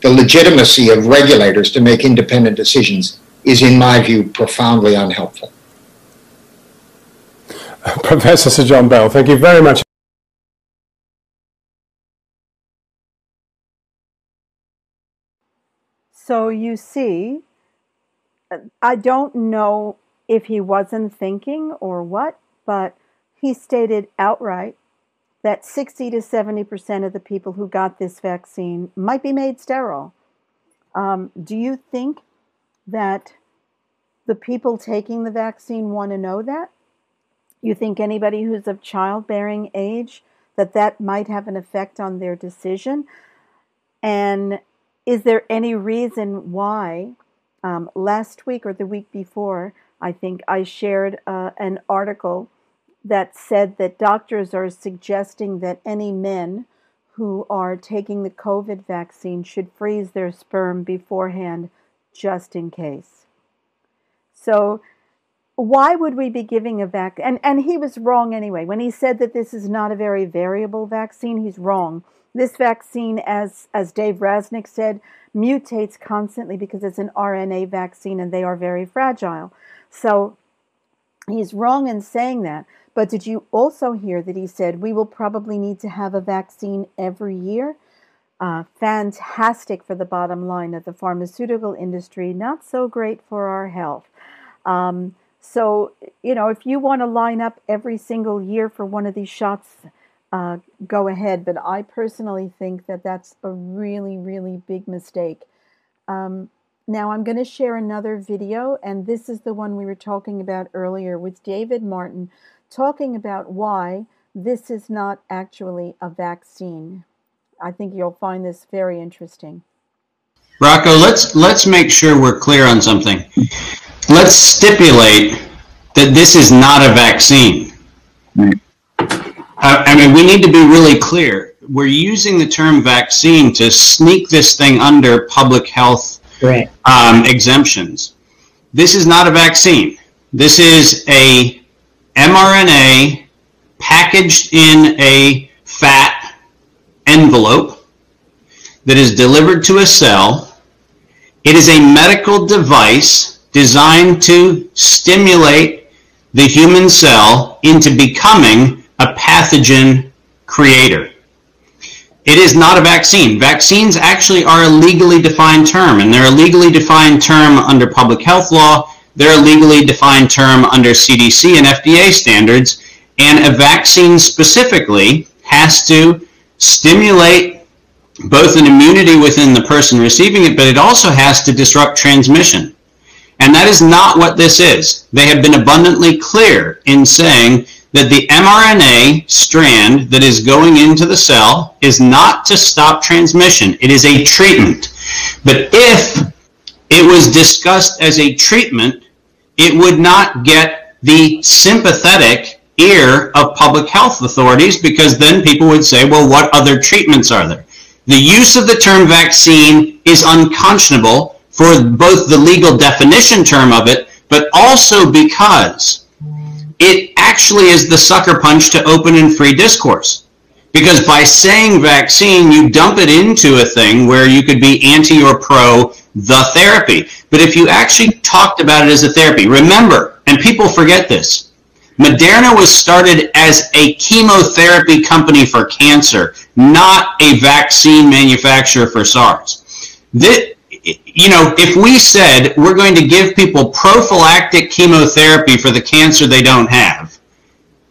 the legitimacy of regulators to make independent decisions is, in my view, profoundly unhelpful. Professor Sir John Bell, thank you very much. So you see, I don't know if he wasn't thinking or what, but he stated outright that 60 to 70% of the people who got this vaccine might be made sterile. Um, do you think that the people taking the vaccine want to know that? You think anybody who's of childbearing age that that might have an effect on their decision? And is there any reason why um, last week or the week before, I think I shared uh, an article that said that doctors are suggesting that any men who are taking the COVID vaccine should freeze their sperm beforehand just in case. So, why would we be giving a vaccine? And, and he was wrong anyway. When he said that this is not a very variable vaccine, he's wrong. This vaccine, as, as Dave Rasnick said, mutates constantly because it's an RNA vaccine and they are very fragile. So he's wrong in saying that. But did you also hear that he said we will probably need to have a vaccine every year? Uh, fantastic for the bottom line of the pharmaceutical industry, not so great for our health. Um, So, you know, if you want to line up every single year for one of these shots, uh, go ahead. But I personally think that that's a really, really big mistake. Um, now, I'm going to share another video, and this is the one we were talking about earlier with David Martin talking about why this is not actually a vaccine. I think you'll find this very interesting. Rocco, let's let's make sure we're clear on something. Let's stipulate that this is not a vaccine. I, I mean, we need to be really clear. We're using the term vaccine to sneak this thing under public health Right. um, exemptions. This is not a vaccine. This is a mRNA packaged in a fat envelope that is delivered to a cell. It is a medical device designed to stimulate the human cell into becoming a pathogen creator. It is not a vaccine. Vaccines actually are a legally defined term, and they're a legally defined term under public health law. They're a legally defined term under CDC and FDA standards. And a vaccine specifically has to stimulate both an immunity within the person receiving it, but it also has to disrupt transmission. And that is not what this is. They have been abundantly clear in saying that the mRNA strand that is going into the cell is not to stop transmission. It is a treatment. But if it was discussed as a treatment, it would not get the sympathetic ear of public health authorities because then people would say, well, what other treatments are there? The use of the term vaccine is unconscionable for both the legal definition term of it, but also because it actually is the sucker punch to open and free discourse. Because by saying vaccine, you dump it into a thing where you could be anti or pro the therapy. But if you actually talked about it as a therapy, remember, and people forget this, Moderna was started as a chemotherapy company for cancer, not a vaccine manufacturer for SARS. This, you know, if we said we're going to give people prophylactic chemotherapy for the cancer they don't have,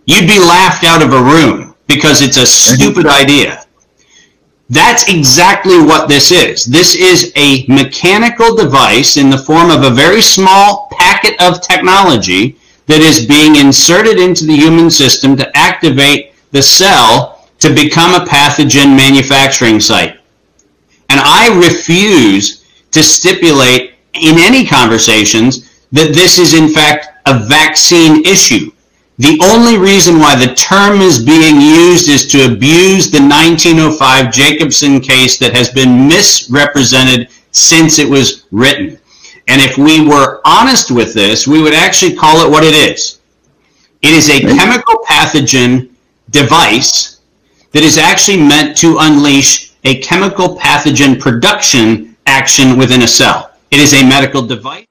you'd be laughed out of a room because it's a stupid idea. That's exactly what this is. This is a mechanical device in the form of a very small packet of technology that is being inserted into the human system to activate the cell to become a pathogen manufacturing site. And I refuse to stipulate in any conversations that this is in fact a vaccine issue. The only reason why the term is being used is to abuse the 1905 Jacobson case that has been misrepresented since it was written. And if we were honest with this, we would actually call it what it is. It is a chemical pathogen device that is actually meant to unleash a chemical pathogen production action within a cell. It is a medical device.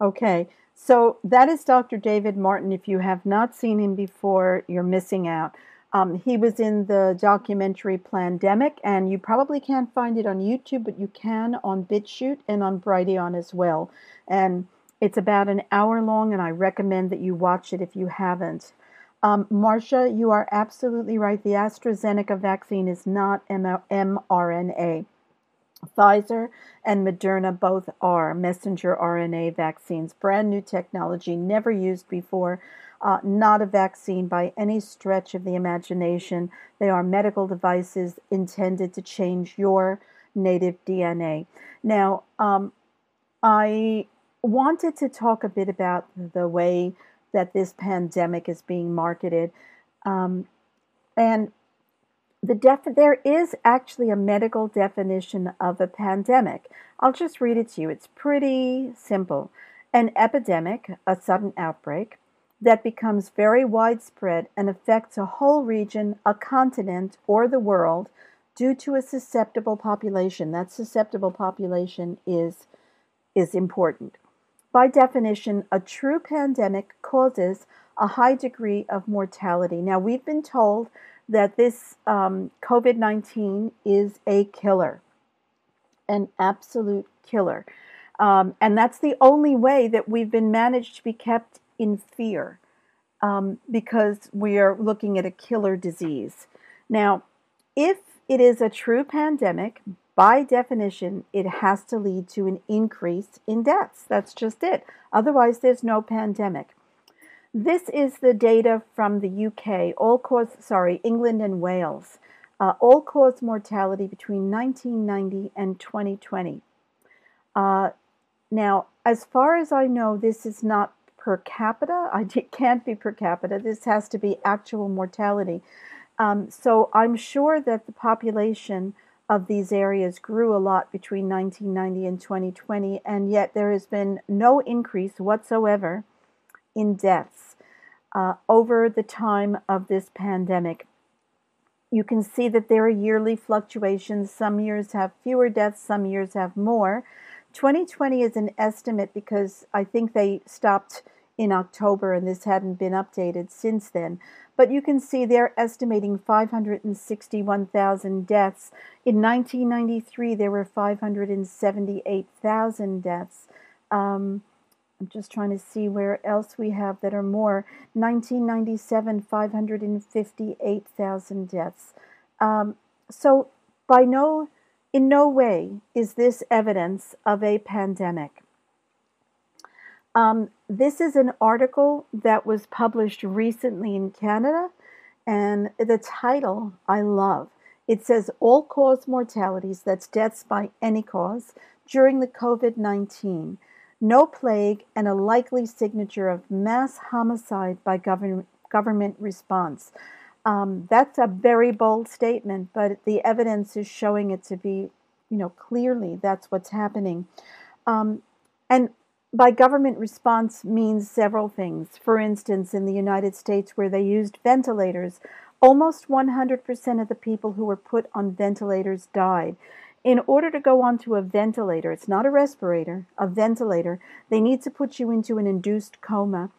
Okay, so that is Dr. David Martin. If you have not seen him before, you're missing out. Um, he was in the documentary Plandemic, and you probably can't find it on YouTube, but you can on BitChute and on Brighteon as well. And it's about an hour long, and I recommend that you watch it if you haven't. Um, Marcia, you are absolutely right. The AstraZeneca vaccine is not mRNA. Pfizer and Moderna both are messenger RNA vaccines, brand new technology, never used before, uh, not a vaccine by any stretch of the imagination. They are medical devices intended to change your native DNA. Now, um, I wanted to talk a bit about the way that this pandemic is being marketed. Um, and the def- there is actually a medical definition of a pandemic. I'll just read it to you. It's pretty simple. An epidemic, a sudden outbreak, that becomes very widespread and affects a whole region, a continent, or the world due to a susceptible population. That susceptible population is, is important. By definition, a true pandemic causes a high degree of mortality. Now, we've been told that this um, COVID 19 is a killer, an absolute killer. Um, and that's the only way that we've been managed to be kept in fear um, because we are looking at a killer disease. Now, if it is a true pandemic, by definition, it has to lead to an increase in deaths. That's just it. Otherwise, there's no pandemic. This is the data from the UK, all cause, sorry, England and Wales, uh, all cause mortality between 1990 and 2020. Uh, now, as far as I know, this is not per capita. it can't be per capita. This has to be actual mortality. Um, so I'm sure that the population of these areas grew a lot between 1990 and 2020, and yet there has been no increase whatsoever in deaths uh, over the time of this pandemic. You can see that there are yearly fluctuations. Some years have fewer deaths, some years have more. 2020 is an estimate because I think they stopped in October and this hadn't been updated since then. But you can see they're estimating 561,000 deaths. In 1993, there were 578,000 deaths. Um, I'm just trying to see where else we have that are more. 1997, 558,000 deaths. Um, so, by no, in no way is this evidence of a pandemic. Um, this is an article that was published recently in Canada, and the title I love. It says All cause mortalities, that's deaths by any cause, during the COVID 19. No plague and a likely signature of mass homicide by government, government response. Um, that's a very bold statement, but the evidence is showing it to be, you know, clearly that's what's happening. Um, and by government response means several things. For instance, in the United States, where they used ventilators, almost 100% of the people who were put on ventilators died. In order to go onto a ventilator, it's not a respirator, a ventilator, they need to put you into an induced coma.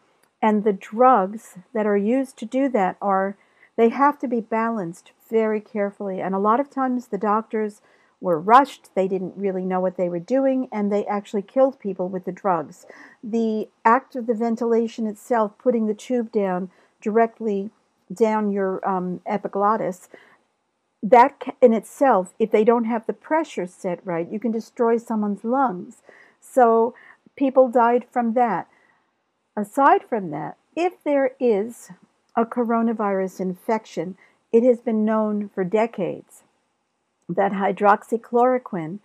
And the drugs that are used to do that are, they have to be balanced very carefully. And a lot of times the doctors were rushed, they didn't really know what they were doing, and they actually killed people with the drugs. The act of the ventilation itself, putting the tube down directly down your um, epiglottis, that in itself, if they don't have the pressure set right, you can destroy someone's lungs. So people died from that. Aside from that, if there is a coronavirus infection, it has been known for decades that hydroxychloroquine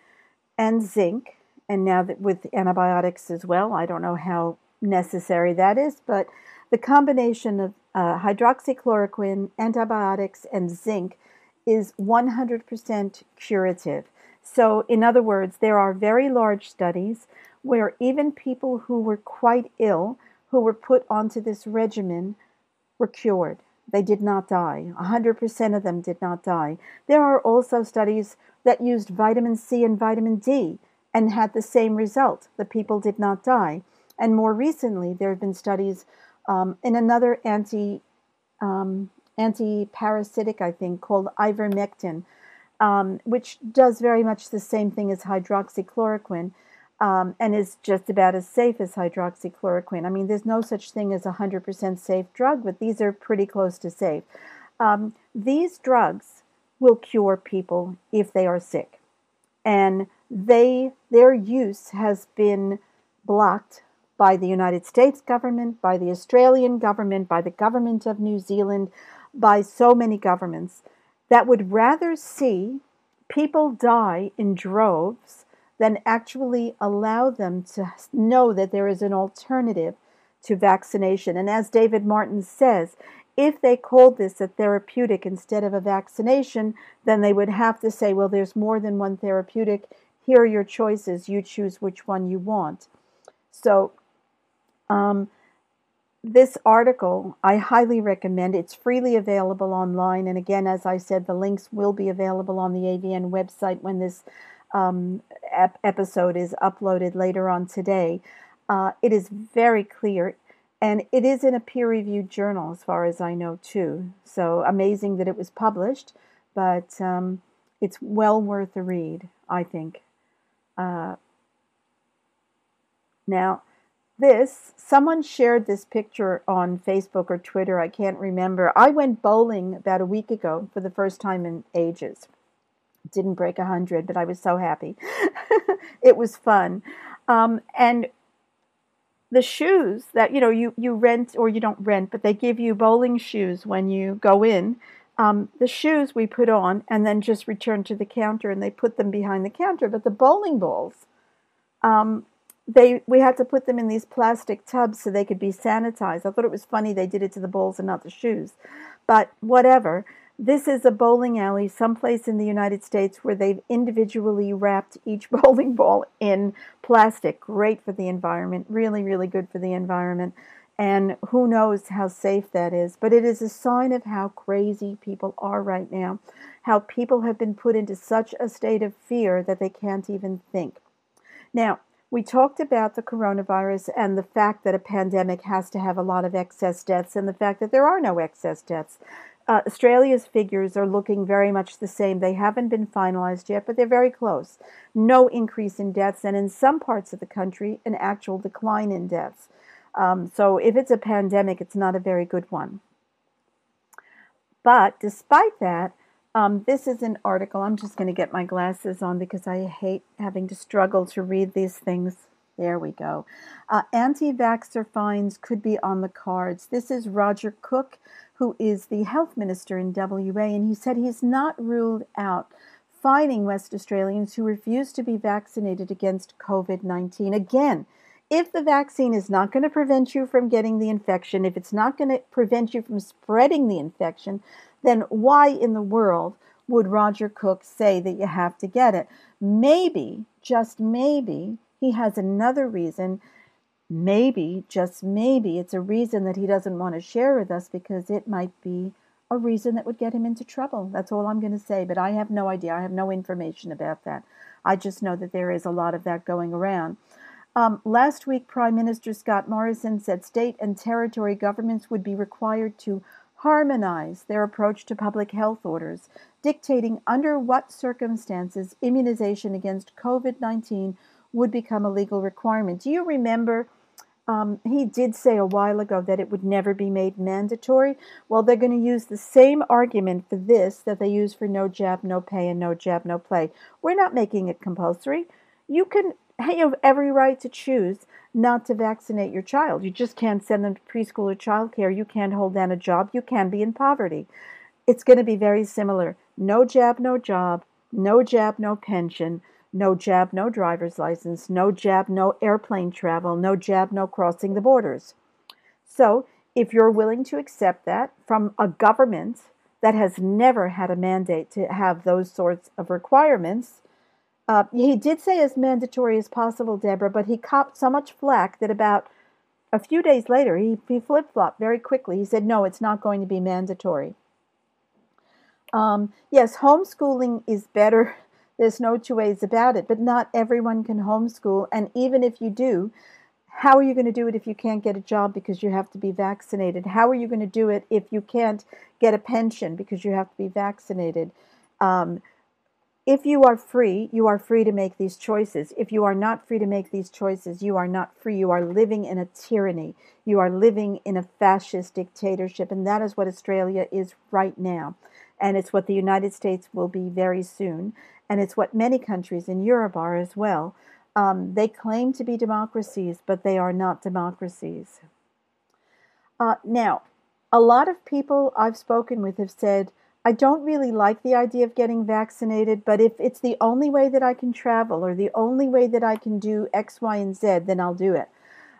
and zinc, and now that with antibiotics as well, I don't know how necessary that is, but the combination of uh, hydroxychloroquine, antibiotics, and zinc is 100% curative. So, in other words, there are very large studies where even people who were quite ill, who were put onto this regimen, were cured. They did not die. 100% of them did not die. There are also studies that used vitamin C and vitamin D and had the same result. The people did not die. And more recently, there have been studies um, in another anti um, anti-parasitic, I think, called ivermectin, um, which does very much the same thing as hydroxychloroquine um, and is just about as safe as hydroxychloroquine. I mean, there's no such thing as a 100% safe drug, but these are pretty close to safe. Um, these drugs will cure people if they are sick, and they their use has been blocked by the United States government, by the Australian government, by the government of New Zealand, by so many governments that would rather see people die in droves than actually allow them to know that there is an alternative to vaccination. And as David Martin says, if they called this a therapeutic instead of a vaccination, then they would have to say, well, there's more than one therapeutic. Here are your choices. You choose which one you want. So, um, this article I highly recommend. It's freely available online. And again, as I said, the links will be available on the AVN website when this um, ep- episode is uploaded later on today. Uh, it is very clear, and it is in a peer reviewed journal, as far as I know, too. So amazing that it was published, but um, it's well worth a read, I think. Uh, now, this, someone shared this picture on Facebook or Twitter. I can't remember. I went bowling about a week ago for the first time in ages. Didn't break a hundred, but I was so happy. it was fun. Um, and the shoes that you know you you rent or you don't rent, but they give you bowling shoes when you go in. Um, the shoes we put on and then just return to the counter, and they put them behind the counter. But the bowling balls, um, they we had to put them in these plastic tubs so they could be sanitized. I thought it was funny they did it to the balls and not the shoes, but whatever. This is a bowling alley someplace in the United States where they've individually wrapped each bowling ball in plastic. Great for the environment, really, really good for the environment. And who knows how safe that is. But it is a sign of how crazy people are right now, how people have been put into such a state of fear that they can't even think. Now, we talked about the coronavirus and the fact that a pandemic has to have a lot of excess deaths and the fact that there are no excess deaths. Uh, Australia's figures are looking very much the same. They haven't been finalized yet, but they're very close. No increase in deaths, and in some parts of the country, an actual decline in deaths. Um, so if it's a pandemic, it's not a very good one. But despite that, um, this is an article. I'm just going to get my glasses on because I hate having to struggle to read these things. There we go. Uh, Anti vaxxer fines could be on the cards. This is Roger Cook, who is the health minister in WA, and he said he's not ruled out fining West Australians who refuse to be vaccinated against COVID 19. Again, if the vaccine is not going to prevent you from getting the infection, if it's not going to prevent you from spreading the infection, then why in the world would Roger Cook say that you have to get it? Maybe, just maybe, he has another reason maybe, just maybe, it's a reason that he doesn't want to share with us because it might be a reason that would get him into trouble. That's all I'm going to say, but I have no idea. I have no information about that. I just know that there is a lot of that going around. Um, last week, Prime Minister Scott Morrison said state and territory governments would be required to harmonize their approach to public health orders, dictating under what circumstances immunization against COVID 19 would become a legal requirement. Do you remember um, he did say a while ago that it would never be made mandatory. Well, they're going to use the same argument for this that they use for no jab, no pay, and no jab, no play. We're not making it compulsory. You can you have every right to choose not to vaccinate your child. You just can't send them to preschool or childcare. You can't hold down a job. You can be in poverty. It's going to be very similar. No jab, no job. No jab, no pension no jab, no driver's license, no jab, no airplane travel, no jab, no crossing the borders. So, if you're willing to accept that from a government that has never had a mandate to have those sorts of requirements, uh, he did say as mandatory as possible, Deborah, but he copped so much flack that about a few days later he, he flip flopped very quickly. He said, no, it's not going to be mandatory. Um, yes, homeschooling is better there's no two ways about it. But not everyone can homeschool. And even if you do, how are you going to do it if you can't get a job because you have to be vaccinated? How are you going to do it if you can't get a pension because you have to be vaccinated? Um, if you are free, you are free to make these choices. If you are not free to make these choices, you are not free. You are living in a tyranny. You are living in a fascist dictatorship. And that is what Australia is right now. And it's what the United States will be very soon and it's what many countries in Europe are as well. Um, they claim to be democracies, but they are not democracies. Uh, now, a lot of people I've spoken with have said, I don't really like the idea of getting vaccinated, but if it's the only way that I can travel or the only way that I can do X, Y, and Z, then I'll do it.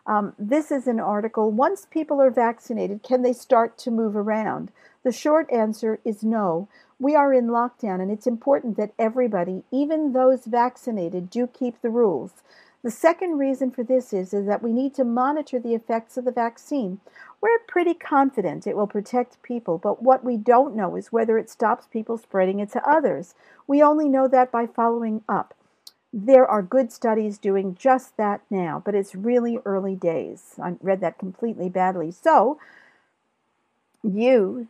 Um, this is an article. Once people are vaccinated, can they start to move around? The short answer is no we are in lockdown, and it's important that everybody, even those vaccinated, do keep the rules. The second reason for this is, is that we need to monitor the effects of the vaccine. We're pretty confident it will protect people, but what we don't know is whether it stops people spreading it to others. We only know that by following up. There are good studies doing just that now, but it's really early days. I read that completely badly. So, you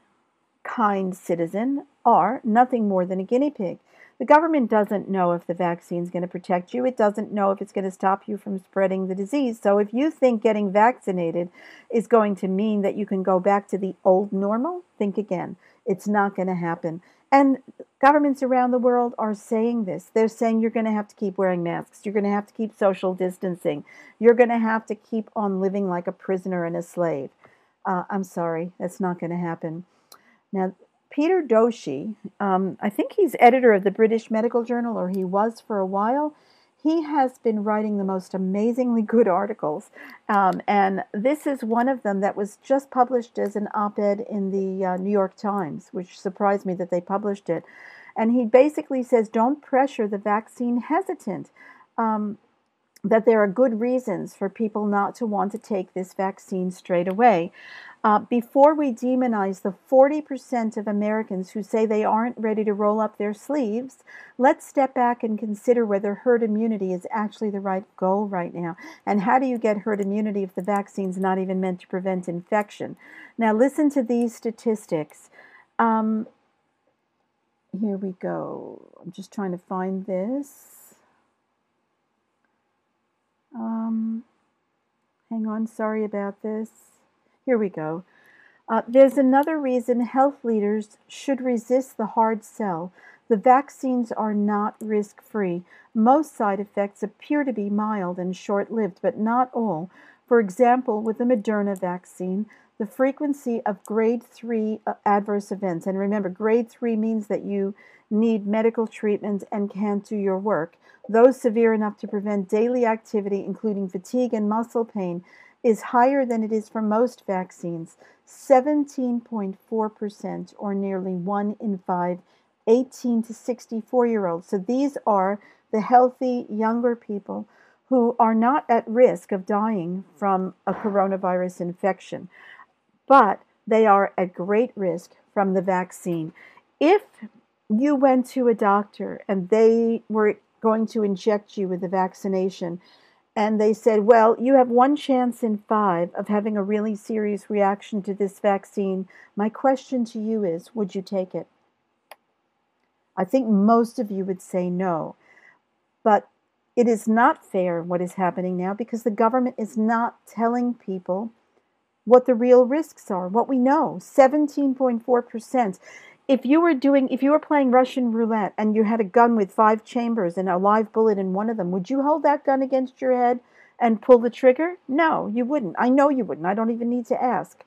kind citizen, are nothing more than a guinea pig. The government doesn't know if the vaccine is going to protect you. It doesn't know if it's going to stop you from spreading the disease. So if you think getting vaccinated is going to mean that you can go back to the old normal, think again. It's not going to happen. And governments around the world are saying this. They're saying you're going to have to keep wearing masks. You're going to have to keep social distancing. You're going to have to keep on living like a prisoner and a slave. Uh, I'm sorry, that's not going to happen. Now, Peter Doshi, um, I think he's editor of the British Medical Journal, or he was for a while. He has been writing the most amazingly good articles, um, and this is one of them that was just published as an op ed in the uh, New York Times, which surprised me that they published it. And he basically says, don't pressure the vaccine hesitant. Um, that there are good reasons for people not to want to take this vaccine straight away. Uh, before we demonize the 40% of Americans who say they aren't ready to roll up their sleeves, let's step back and consider whether herd immunity is actually the right goal right now. And how do you get herd immunity if the vaccine's not even meant to prevent infection? Now, listen to these statistics. Um, here we go. I'm just trying to find this. Um, hang on, sorry about this. Here we go. Uh, there's another reason health leaders should resist the hard sell. The vaccines are not risk free. Most side effects appear to be mild and short lived, but not all. For example, with the Moderna vaccine, the frequency of grade 3 uh, adverse events, and remember, grade 3 means that you need medical treatment and can't do your work, those severe enough to prevent daily activity, including fatigue and muscle pain, is higher than it is for most vaccines 17.4%, or nearly one in five 18 to 64 year olds. So these are the healthy younger people who are not at risk of dying from a coronavirus infection, but they are at great risk from the vaccine. If you went to a doctor and they were going to inject you with the vaccination, and they said, Well, you have one chance in five of having a really serious reaction to this vaccine. My question to you is Would you take it? I think most of you would say no. But it is not fair what is happening now because the government is not telling people what the real risks are, what we know 17.4% if you were doing if you were playing Russian roulette and you had a gun with five chambers and a live bullet in one of them, would you hold that gun against your head and pull the trigger? No, you wouldn't. I know you wouldn't. I don't even need to ask.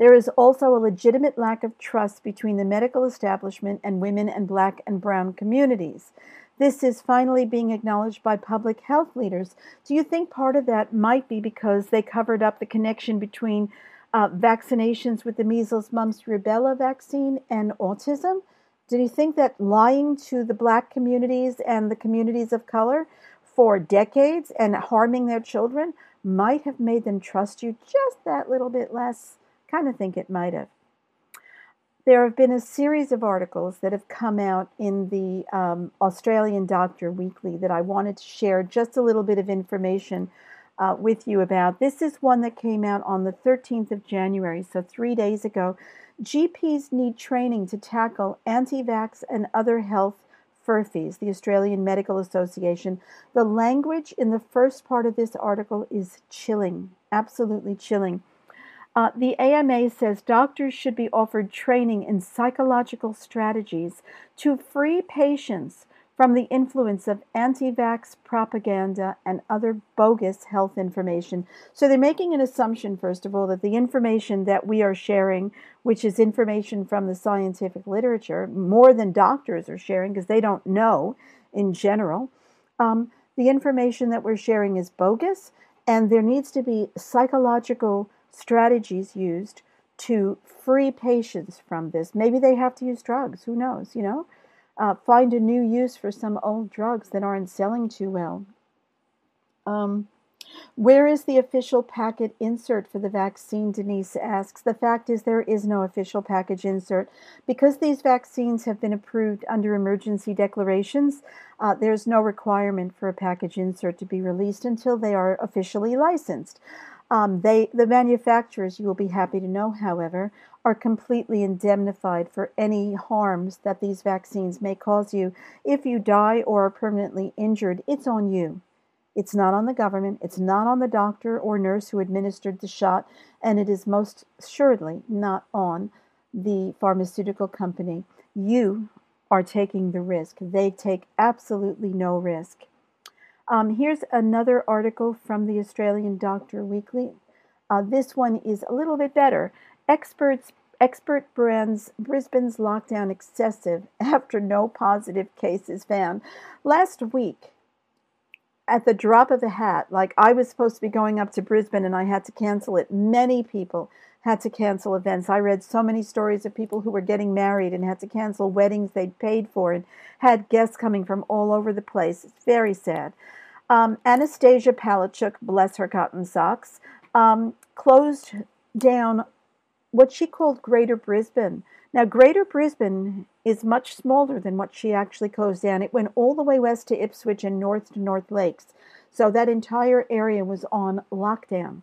There is also a legitimate lack of trust between the medical establishment and women and black and brown communities. This is finally being acknowledged by public health leaders. Do you think part of that might be because they covered up the connection between uh, vaccinations with the measles, mumps, rubella vaccine and autism. Did you think that lying to the black communities and the communities of color for decades and harming their children might have made them trust you just that little bit less? Kind of think it might have. There have been a series of articles that have come out in the um, Australian Doctor Weekly that I wanted to share just a little bit of information uh, with you about. This is one that came out on the 13th of January, so three days ago. GPs need training to tackle anti vax and other health furphies, the Australian Medical Association. The language in the first part of this article is chilling, absolutely chilling. Uh, the AMA says doctors should be offered training in psychological strategies to free patients from the influence of anti vax propaganda and other bogus health information. So they're making an assumption, first of all, that the information that we are sharing, which is information from the scientific literature, more than doctors are sharing because they don't know in general, um, the information that we're sharing is bogus, and there needs to be psychological strategies used to free patients from this. Maybe they have to use drugs, who knows, you know? Uh, find a new use for some old drugs that aren't selling too well. Um, where is the official packet insert for the vaccine? Denise asks. The fact is, there is no official package insert. Because these vaccines have been approved under emergency declarations, uh, there's no requirement for a package insert to be released until they are officially licensed. Um, they, the manufacturers, you will be happy to know, however, are completely indemnified for any harms that these vaccines may cause you. If you die or are permanently injured, it's on you. It's not on the government, it's not on the doctor or nurse who administered the shot, and it is most assuredly not on the pharmaceutical company. You are taking the risk. They take absolutely no risk. Um, here's another article from the Australian Doctor Weekly. Uh, this one is a little bit better. Experts expert brands Brisbane's lockdown excessive after no positive cases found. Last week, at the drop of a hat, like I was supposed to be going up to Brisbane and I had to cancel it. Many people had to cancel events. I read so many stories of people who were getting married and had to cancel weddings they'd paid for and had guests coming from all over the place. It's very sad. Um, Annastacia Palaszczuk, bless her cotton socks, um, closed down what she called Greater Brisbane. Now, Greater Brisbane is much smaller than what she actually closed down. It went all the way west to Ipswich and north to North Lakes. So that entire area was on lockdown.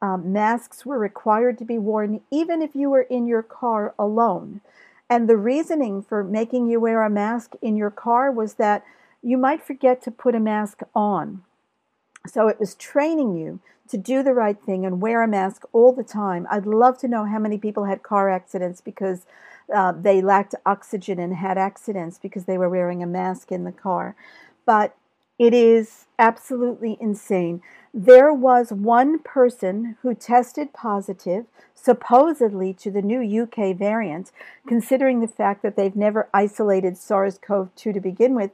Um, masks were required to be worn even if you were in your car alone. And the reasoning for making you wear a mask in your car was that you might forget to put a mask on. So it was training you to do the right thing and wear a mask all the time. I'd love to know how many people had car accidents because uh, they lacked oxygen and had accidents because they were wearing a mask in the car. But it is absolutely insane. There was one person who tested positive, supposedly to the new UK variant, considering the fact that they've never isolated SARS CoV 2 to begin with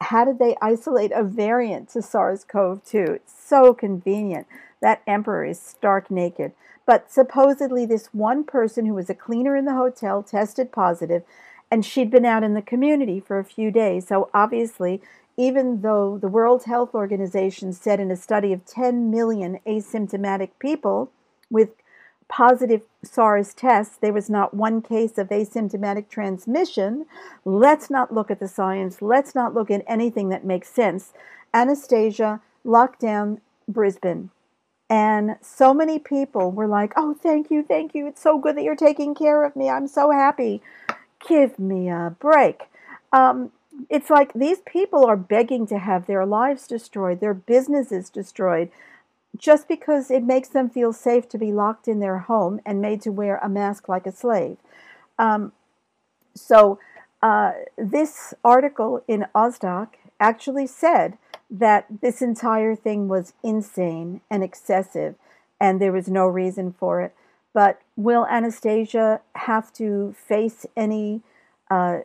how did they isolate a variant to SARS CoV 2? So convenient. That emperor is stark naked. But supposedly, this one person who was a cleaner in the hotel tested positive, and she'd been out in the community for a few days. So, obviously, even though the World Health Organization said in a study of 10 million asymptomatic people with positive SARS tests, there was not one case of asymptomatic transmission. Let's not look at the science. Let's not look at anything that makes sense. Annastacia locked down Brisbane. And so many people were like, oh, thank you, thank you. It's so good that you're taking care of me. I'm so happy. Give me a break. Um, it's like these people are begging to have their lives destroyed, their businesses destroyed just because it makes them feel safe to be locked in their home and made to wear a mask like a slave. Um, so, uh, this article in AusDoc actually said that this entire thing was insane and excessive, and there was no reason for it. But will Annastacia have to face any uh,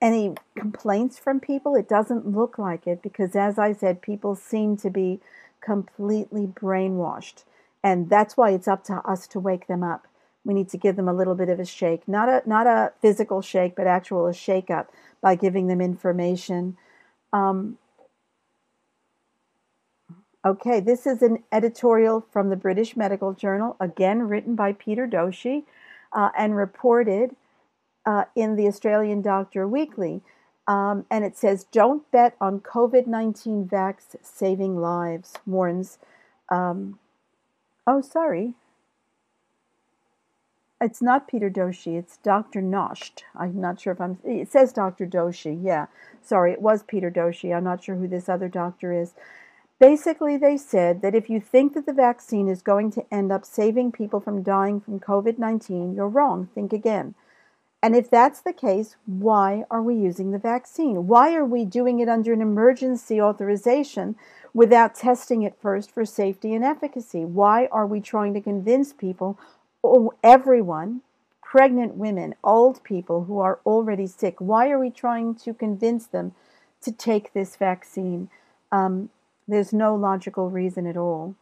any complaints from people? It doesn't look like it because, as I said, people seem to be completely brainwashed. And that's why it's up to us to wake them up. We need to give them a little bit of a shake, not a not a physical shake, but actual a shake up by giving them information. Um, okay, this is an editorial from the British Medical Journal, again written by Peter Doshi uh, and reported uh, in the Australian Doctor Weekly. Um, and it says, Don't bet on COVID 19 vax saving lives, warns. Um, oh, sorry. It's not Peter Doshi, it's Dr. Nosht. I'm not sure if I'm. It says Dr. Doshi, yeah. Sorry, it was Peter Doshi. I'm not sure who this other doctor is. Basically, they said that if you think that the vaccine is going to end up saving people from dying from COVID 19, you're wrong. Think again. And if that's the case, why are we using the vaccine? Why are we doing it under an emergency authorization without testing it first for safety and efficacy? Why are we trying to convince people, oh, everyone, pregnant women, old people who are already sick, why are we trying to convince them to take this vaccine? Um, there's no logical reason at all.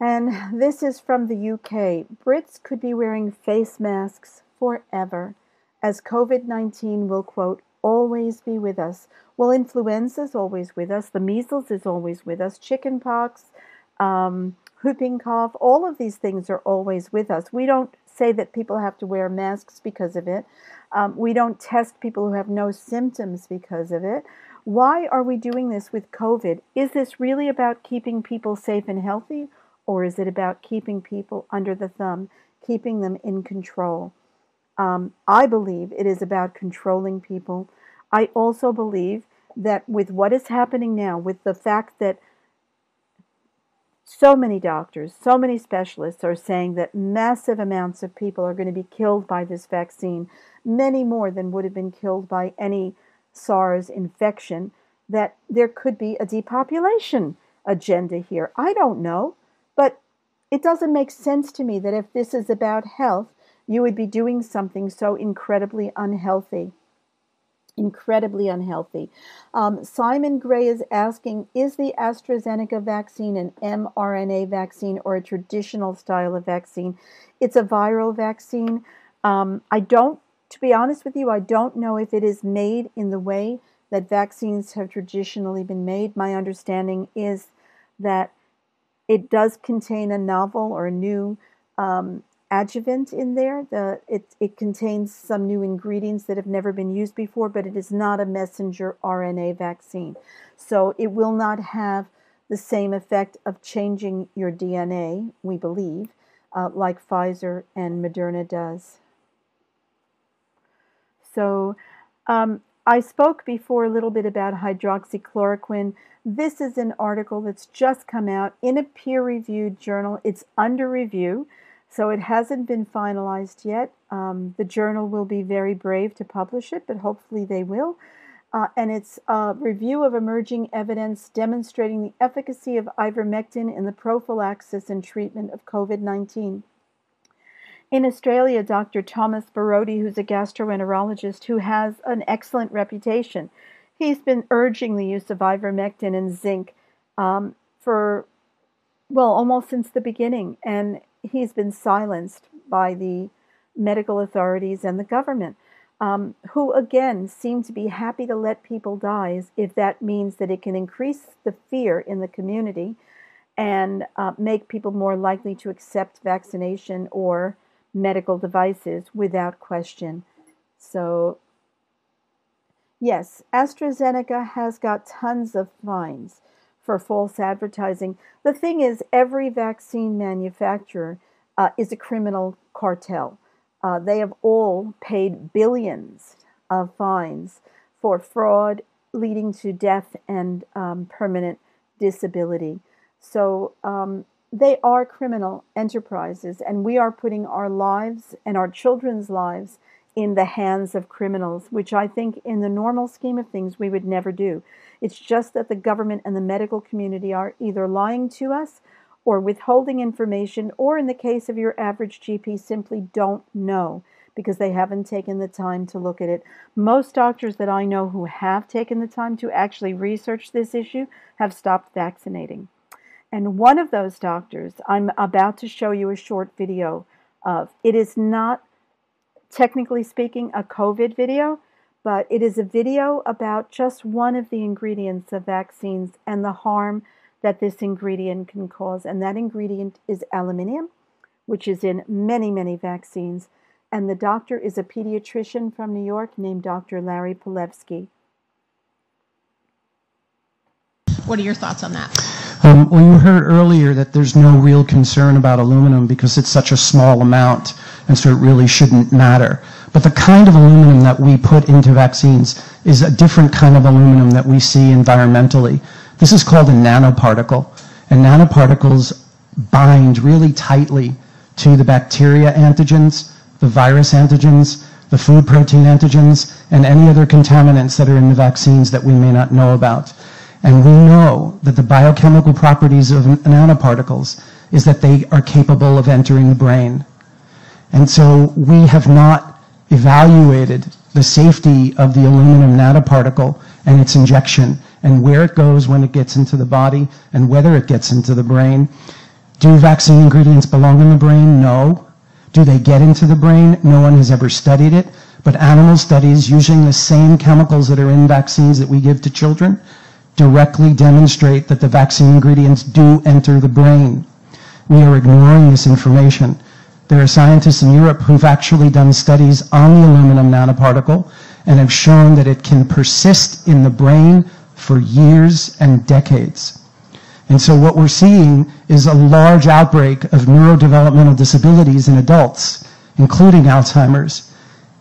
And this is from the UK. Brits could be wearing face masks forever, as COVID 19 will, quote, always be with us. Well, influenza is always with us, the measles is always with us, chickenpox, um, whooping cough, all of these things are always with us. We don't say that people have to wear masks because of it. Um, we don't test people who have no symptoms because of it. Why are we doing this with COVID? Is this really about keeping people safe and healthy? Or is it about keeping people under the thumb, keeping them in control? Um, I believe it is about controlling people. I also believe that with what is happening now, with the fact that so many doctors, so many specialists are saying that massive amounts of people are going to be killed by this vaccine, many more than would have been killed by any SARS infection, that there could be a depopulation agenda here. I don't know, but it doesn't make sense to me that if this is about health, you would be doing something so incredibly unhealthy incredibly unhealthy. Um, Simon Gray is asking Is the AstraZeneca vaccine an mRNA vaccine or a traditional style of vaccine? It's a viral vaccine. Um, I don't, to be honest with you, I don't know if it is made in the way that vaccines have traditionally been made. My understanding is that it does contain a novel or a new um, adjuvant in there. The, it, it contains some new ingredients that have never been used before, but it is not a messenger RNA vaccine. So it will not have the same effect of changing your DNA, we believe, uh, like Pfizer and Moderna does. So um, I spoke before a little bit about hydroxychloroquine. This is an article that's just come out in a peer reviewed journal. It's under review. So it hasn't been finalized yet. Um, the journal will be very brave to publish it, but hopefully they will. Uh, and it's a review of emerging evidence demonstrating the efficacy of ivermectin in the prophylaxis and treatment of COVID 19. In Australia, Dr. Thomas Borody, who's a gastroenterologist who has an excellent reputation, he's been urging the use of ivermectin and zinc um, for, well, almost since the beginning. And he's been silenced by the medical authorities and the government, um, who again seem to be happy to let people die if that means that it can increase the fear in the community and uh, make people more likely to accept vaccination or medical devices without question. So, yes, AstraZeneca has got tons of fines for false advertising. The thing is, every vaccine manufacturer uh, is a criminal cartel. Uh, they have all paid billions of fines for fraud leading to death and um, permanent disability. So um, they are criminal enterprises, and we are putting our lives and our children's lives in the hands of criminals, which I think, in the normal scheme of things, we would never do. It's just that the government and the medical community are either lying to us or withholding information, or in the case of your average GP, simply don't know because they haven't taken the time to look at it. Most doctors that I know who have taken the time to actually research this issue have stopped vaccinating. And one of those doctors, I'm about to show you a short video of. It is not, technically speaking, a COVID video, but it is a video about just one of the ingredients of vaccines and the harm that this ingredient can cause. And that ingredient is aluminium, which is in many, many vaccines. And the doctor is a pediatrician from New York named Dr. Larry Palevsky. What are your thoughts on that? Um, well, you heard earlier that there's no real concern about aluminum because it's such a small amount, and so it really shouldn't matter. But the kind of aluminum that we put into vaccines is a different kind of aluminum that we see environmentally. This is called a nanoparticle, and nanoparticles bind really tightly to the bacteria antigens, the virus antigens, the food protein antigens, and any other contaminants that are in the vaccines that we may not know about. And we know that the biochemical properties of nanoparticles is that they are capable of entering the brain. And so we have not evaluated the safety of the aluminum nanoparticle and its injection and where it goes when it gets into the body and whether it gets into the brain. Do vaccine ingredients belong in the brain? No. Do they get into the brain? No one has ever studied it. But animal studies using the same chemicals that are in vaccines that we give to children directly demonstrate that the vaccine ingredients do enter the brain. We are ignoring this information. There are scientists in Europe who've actually done studies on the aluminum nanoparticle and have shown that it can persist in the brain for years and decades. And so what we're seeing is a large outbreak of neurodevelopmental disabilities in adults, including Alzheimer's.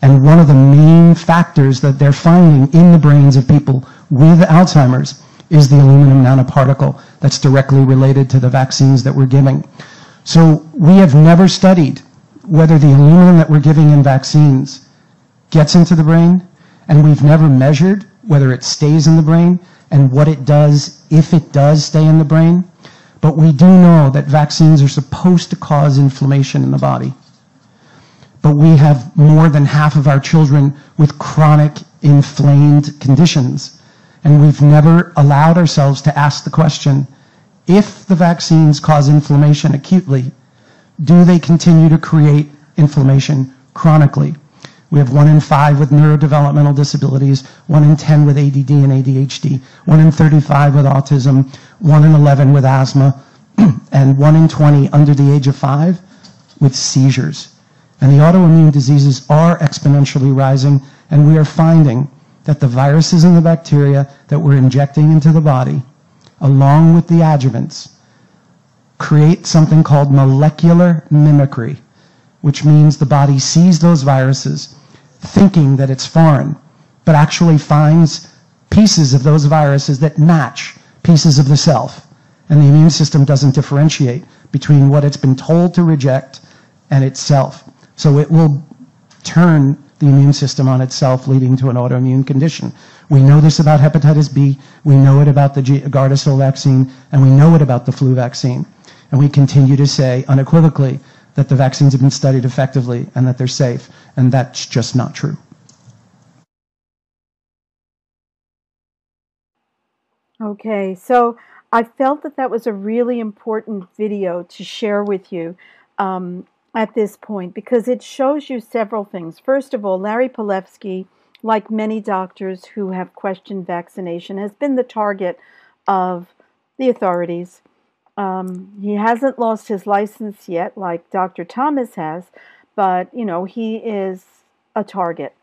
And one of the main factors that they're finding in the brains of people with Alzheimer's is the aluminum nanoparticle that's directly related to the vaccines that we're giving. So we have never studied whether the aluminum that we're giving in vaccines gets into the brain, and we've never measured whether it stays in the brain and what it does if it does stay in the brain. But we do know that vaccines are supposed to cause inflammation in the body. But we have more than half of our children with chronic inflamed conditions. And we've never allowed ourselves to ask the question, if the vaccines cause inflammation acutely, do they continue to create inflammation chronically? We have one in five with neurodevelopmental disabilities, one in 10 with ADD and ADHD, one in 35 with autism, one in 11 with asthma, and one in 20 under the age of five with seizures. And the autoimmune diseases are exponentially rising, and we are finding that the viruses and the bacteria that we're injecting into the body, along with the adjuvants, create something called molecular mimicry, which means the body sees those viruses thinking that it's foreign, but actually finds pieces of those viruses that match pieces of the self. And the immune system doesn't differentiate between what it's been told to reject and itself. So it will turn the immune system on itself, leading to an autoimmune condition. We know this about hepatitis B, we know it about the Gardasil vaccine, and we know it about the flu vaccine. And we continue to say unequivocally that the vaccines have been studied effectively and that they're safe, and that's just not true. Okay, so I felt that that was a really important video to share with you um, at this point because it shows you several things. First of all, Larry Palevsky, like many doctors who have questioned vaccination, has been the target of the authorities um, he hasn't lost his license yet, like Dr. Thomas has, but you know he is a target.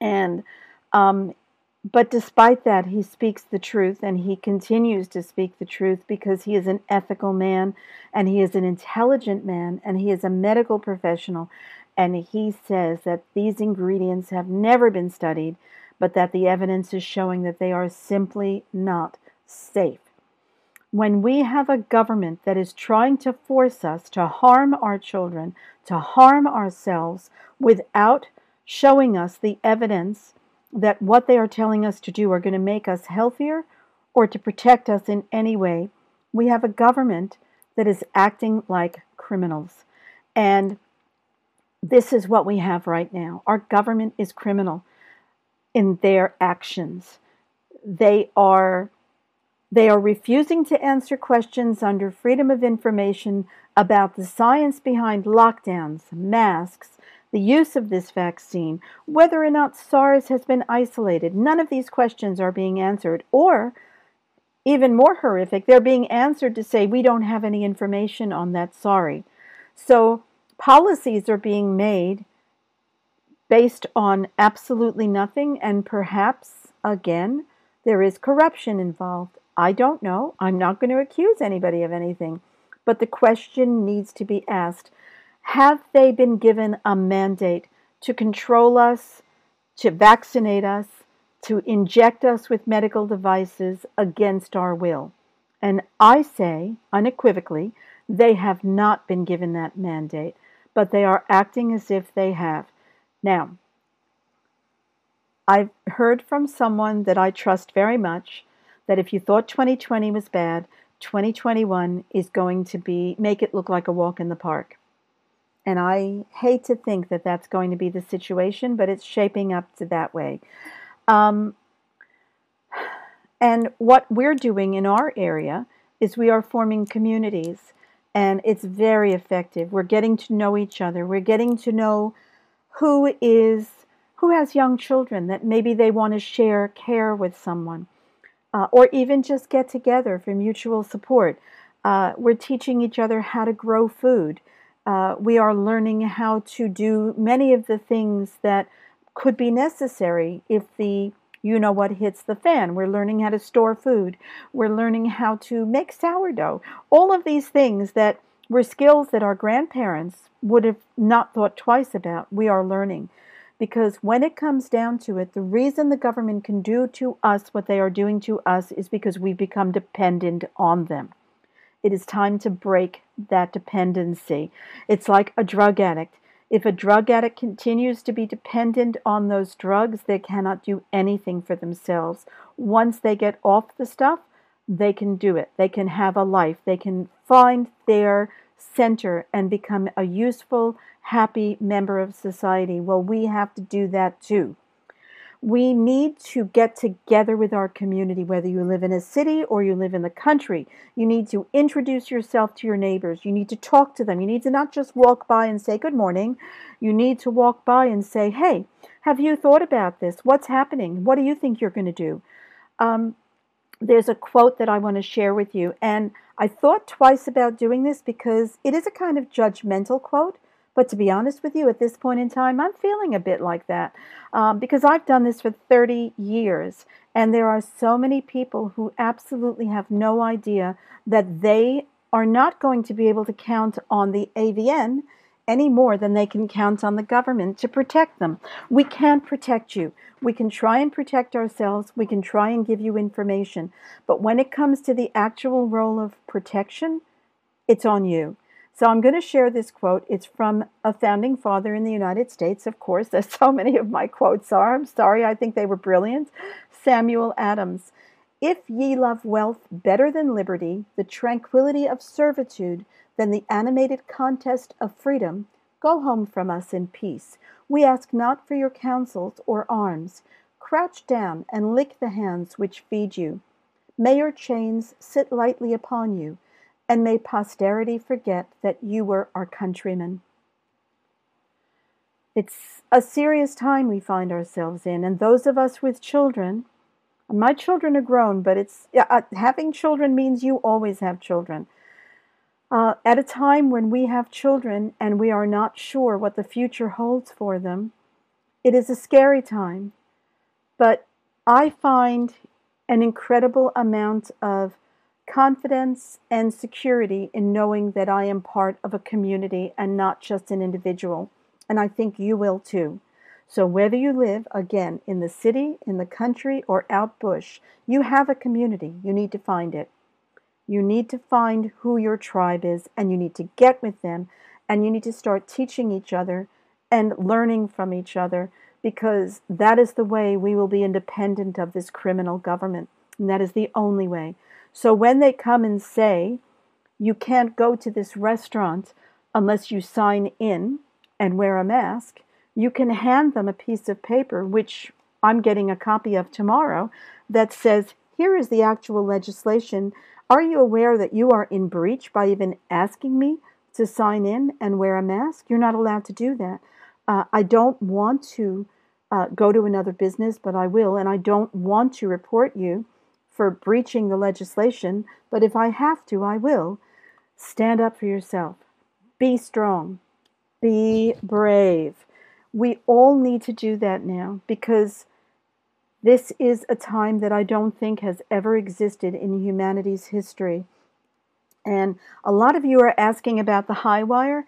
And um, but despite that, he speaks the truth, and he continues to speak the truth because he is an ethical man, and he is an intelligent man, and he is a medical professional, and he says that these ingredients have never been studied, but that the evidence is showing that they are simply not safe. When we have a government that is trying to force us to harm our children, to harm ourselves, without showing us the evidence that what they are telling us to do are going to make us healthier or to protect us in any way, we have a government that is acting like criminals. And this is what we have right now. Our government is criminal in their actions. They are they are refusing to answer questions under Freedom of Information about the science behind lockdowns, masks, the use of this vaccine, whether or not SARS has been isolated. None of these questions are being answered. Or, even more horrific, they're being answered to say, we don't have any information on that, sorry. So, policies are being made based on absolutely nothing, and perhaps, again, there is corruption involved. I don't know. I'm not going to accuse anybody of anything. But the question needs to be asked Have they been given a mandate to control us, to vaccinate us, to inject us with medical devices against our will? And I say unequivocally, they have not been given that mandate, but they are acting as if they have. Now, I've heard from someone that I trust very much that if you thought 2020 was bad, 2021 is going to be make it look like a walk in the park. And I hate to think that that's going to be the situation, but it's shaping up to that way. Um, and what we're doing in our area is we are forming communities, and it's very effective. We're getting to know each other. We're getting to know who is who has young children that maybe they want to share care with someone uh, or even just get together for mutual support. Uh, we're teaching each other how to grow food. Uh, we are learning how to do many of the things that could be necessary if the You know what hits the fan. We're learning how to store food. We're learning how to make sourdough. All of these things that were skills that our grandparents would have not thought twice about, we are learning. Because when it comes down to it, the reason the government can do to us what they are doing to us is because we've become dependent on them. It is time to break that dependency. It's like a drug addict. If a drug addict continues to be dependent on those drugs, they cannot do anything for themselves. Once they get off the stuff, they can do it. They can have a life. They can find their center and become a useful, happy member of society. Well, we have to do that too. We need to get together with our community, whether you live in a city or you live in the country. You need to introduce yourself to your neighbors. You need to talk to them. You need to not just walk by and say good morning. You need to walk by and say, hey, have you thought about this? What's happening? What do you think you're going to do? Um, there's a quote that I want to share with you. And I thought twice about doing this because it is a kind of judgmental quote. But to be honest with you, at this point in time, I'm feeling a bit like that um, because I've done this for 30 years. And there are so many people who absolutely have no idea that they are not going to be able to count on the AVN any more than they can count on the government to protect them. We can't protect you. We can try and protect ourselves. We can try and give you information. But when it comes to the actual role of protection, it's on you. So I'm going to share this quote. It's from a founding father in the United States, of course, as so many of my quotes are. I'm sorry, I think they were brilliant. Samuel Adams. If ye love wealth better than liberty, the tranquility of servitude than the animated contest of freedom, go home from us in peace. We ask not for your counsels or arms. Crouch down and lick the hands which feed you. May your chains sit lightly upon you and may posterity forget that you were our countrymen. It's a serious time we find ourselves in, and those of us with children, my children are grown, but it's uh, having children means you always have children. Uh, at a time when we have children and we are not sure what the future holds for them, it is a scary time. But I find an incredible amount of confidence and security in knowing that I am part of a community and not just an individual. And I think you will too. So, whether you live again in the city, in the country, or out bush, you have a community. You need to find it. You need to find who your tribe is and you need to get with them and you need to start teaching each other and learning from each other because that is the way we will be independent of this criminal government. And that is the only way. So when they come and say, you can't go to this restaurant unless you sign in and wear a mask, you can hand them a piece of paper, which I'm getting a copy of tomorrow, that says, here is the actual legislation. Are you aware that you are in breach by even asking me to sign in and wear a mask? You're not allowed to do that. Uh, I don't want to uh, go to another business, but I will, and I don't want to report you for breaching the legislation, but if I have to, I will. Stand up for yourself. Be strong. Be brave. We all need to do that now because this is a time that I don't think has ever existed in humanity's history. And a lot of you are asking about the high wire.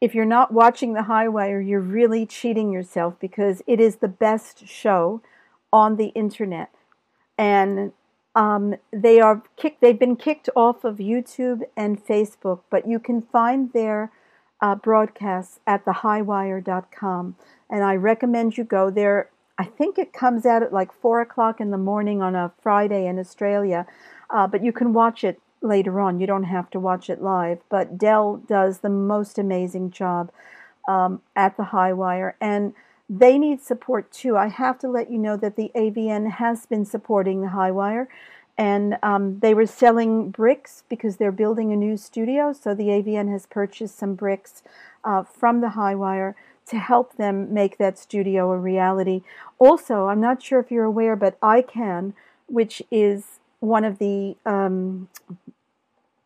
If you're not watching the high wire, you're really cheating yourself because it is the best show on the internet. And um, they are kicked. They've been kicked off of YouTube and Facebook, but you can find their uh, broadcasts at thehighwire.com, and I recommend you go there. I think it comes out at like four o'clock in the morning on a Friday in Australia, uh, but you can watch it later on. You don't have to watch it live. But Del does the most amazing job um, at the High Wire, and they need support too. I have to let you know that the AVN has been supporting the High Wire, and um, they were selling bricks because they're building a new studio. So the AVN has purchased some bricks uh, from the High Wire to help them make that studio a reality. Also, I'm not sure if you're aware, but ICAN, which is one of the um,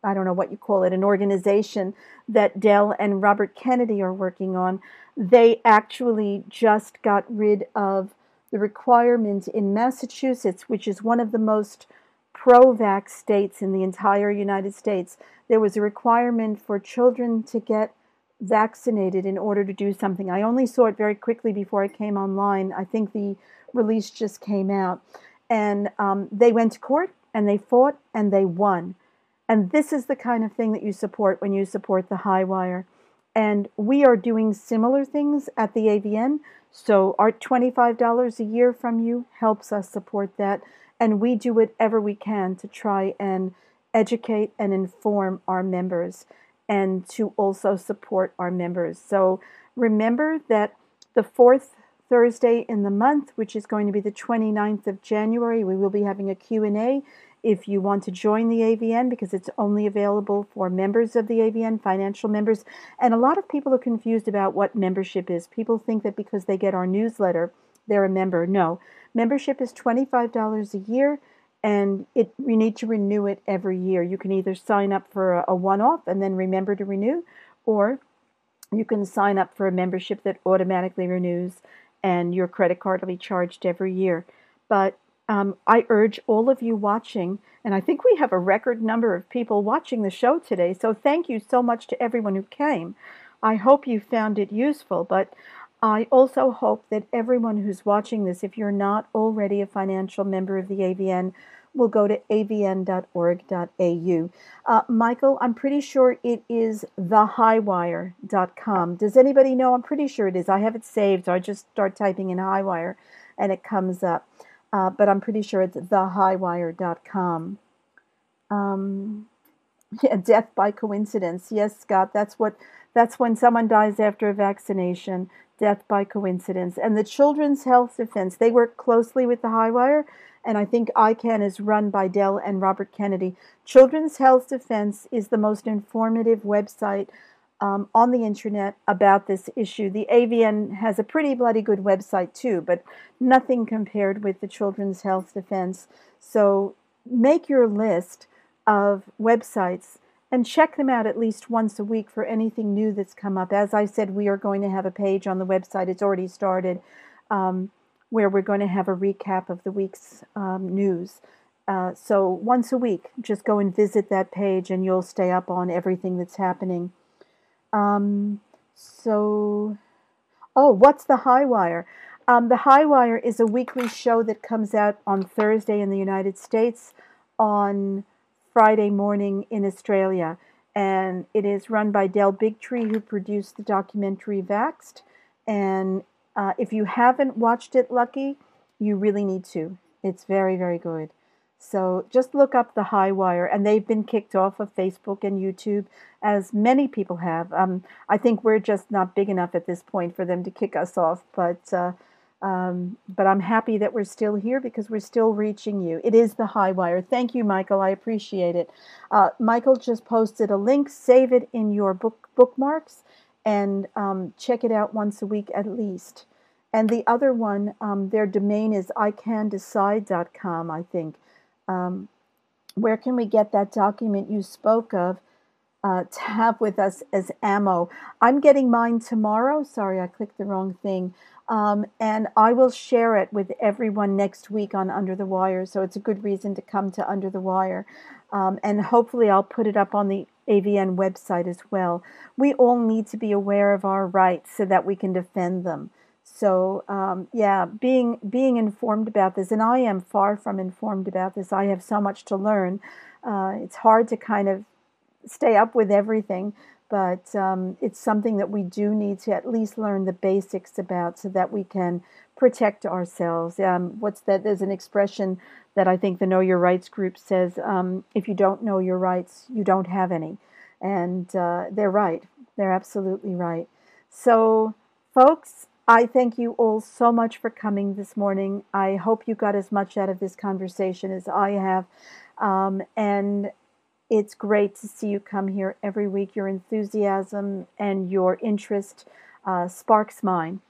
I don't know what you call it, an organization that Del and Robert Kennedy are working on they actually just got rid of the requirement in Massachusetts, which is one of the most pro vax states in the entire United States, there was a requirement for children to get vaccinated in order to do something. I only saw it very quickly before I came online. I think the release just came out. And um, they went to court and they fought and they won. And this is the kind of thing that you support when you support the high wire. And we are doing similar things at the AVN. So our $25 a year from you helps us support that. And we do whatever we can to try and educate and inform our members and to also support our members. So remember that the fourth Thursday in the month, which is going to be the 29th of January, we will be having a Q&A if you want to join the AVN because it's only available for members of the AVN, financial members. And a lot of people are confused about what membership is. People think that because they get our newsletter, they're a member. No, membership is $25 a year and it you need to renew it every year. You can either sign up for a, a one-off and then remember to renew, or you can sign up for a membership that automatically renews, and your credit card will be charged every year. But um, I urge all of you watching, and I think we have a record number of people watching the show today. So thank you so much to everyone who came. I hope you found it useful, but I also hope that everyone who's watching this, if you're not already a financial member of the AVN, will go to avn.org.au. Uh, Michael, I'm pretty sure it is thehighwire.com. Does anybody know? I'm pretty sure it is. I have it saved, so I just start typing in highwire and it comes up. Uh, but I'm pretty sure it's thehighwire.com. Um, yeah, death by coincidence. Yes, Scott, that's what that's when someone dies after a vaccination death by coincidence. And the Children's Health Defense, they work closely with the Highwire, and I think ICAN is run by Del and Robert Kennedy. Children's Health Defense is the most informative website um, on the internet about this issue. The AVN has a pretty bloody good website too, but nothing compared with the Children's Health Defense. So make your list of websites and check them out at least once a week for anything new that's come up. As I said, we are going to have a page on the website, it's already started, um, where we're going to have a recap of the week's um, news. Uh, so once a week, just go and visit that page and you'll stay up on everything that's happening. Um, so, oh, what's the High Wire? Um, the High Wire is a weekly show that comes out on Thursday in the United States, on Friday morning in Australia. And it is run by Del Bigtree, who produced the documentary Vaxxed. And uh, if you haven't watched it, Lucky, you really need to. It's very, very good. So just look up the High Wire, and they've been kicked off of Facebook and YouTube, as many people have. Um, I think we're just not big enough at this point for them to kick us off, but uh, um, but I'm happy that we're still here because we're still reaching you. It is the high wire. Thank you, Michael. I appreciate it. Uh, Michael just posted a link. Save it in your book bookmarks and um, check it out once a week at least. And the other one, um, their domain is icandecide.com, I think. Um, where can we get that document you spoke of uh, to have with us as ammo? I'm getting mine tomorrow. Sorry, I clicked the wrong thing. Um, and I will share it with everyone next week on Under the Wire. So it's a good reason to come to Under the Wire. Um, and hopefully, I'll put it up on the AVN website as well. We all need to be aware of our rights so that we can defend them. So um, yeah, being being informed about this, and I am far from informed about this. I have so much to learn. Uh, it's hard to kind of stay up with everything but um, it's something that we do need to at least learn the basics about so that we can protect ourselves. Um, what's that? There's an expression that I think the Know Your Rights group says um, if you don't know your rights, you don't have any. And uh, they're right. They're absolutely right. So, folks, I thank you all so much for coming this morning. I hope you got as much out of this conversation as I have. Um, and it's great to see you come here every week. Your enthusiasm and your interest uh, sparks mine,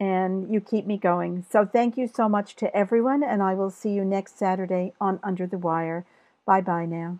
and you keep me going. So, thank you so much to everyone, and I will see you next Saturday on Under the Wire. Bye bye now.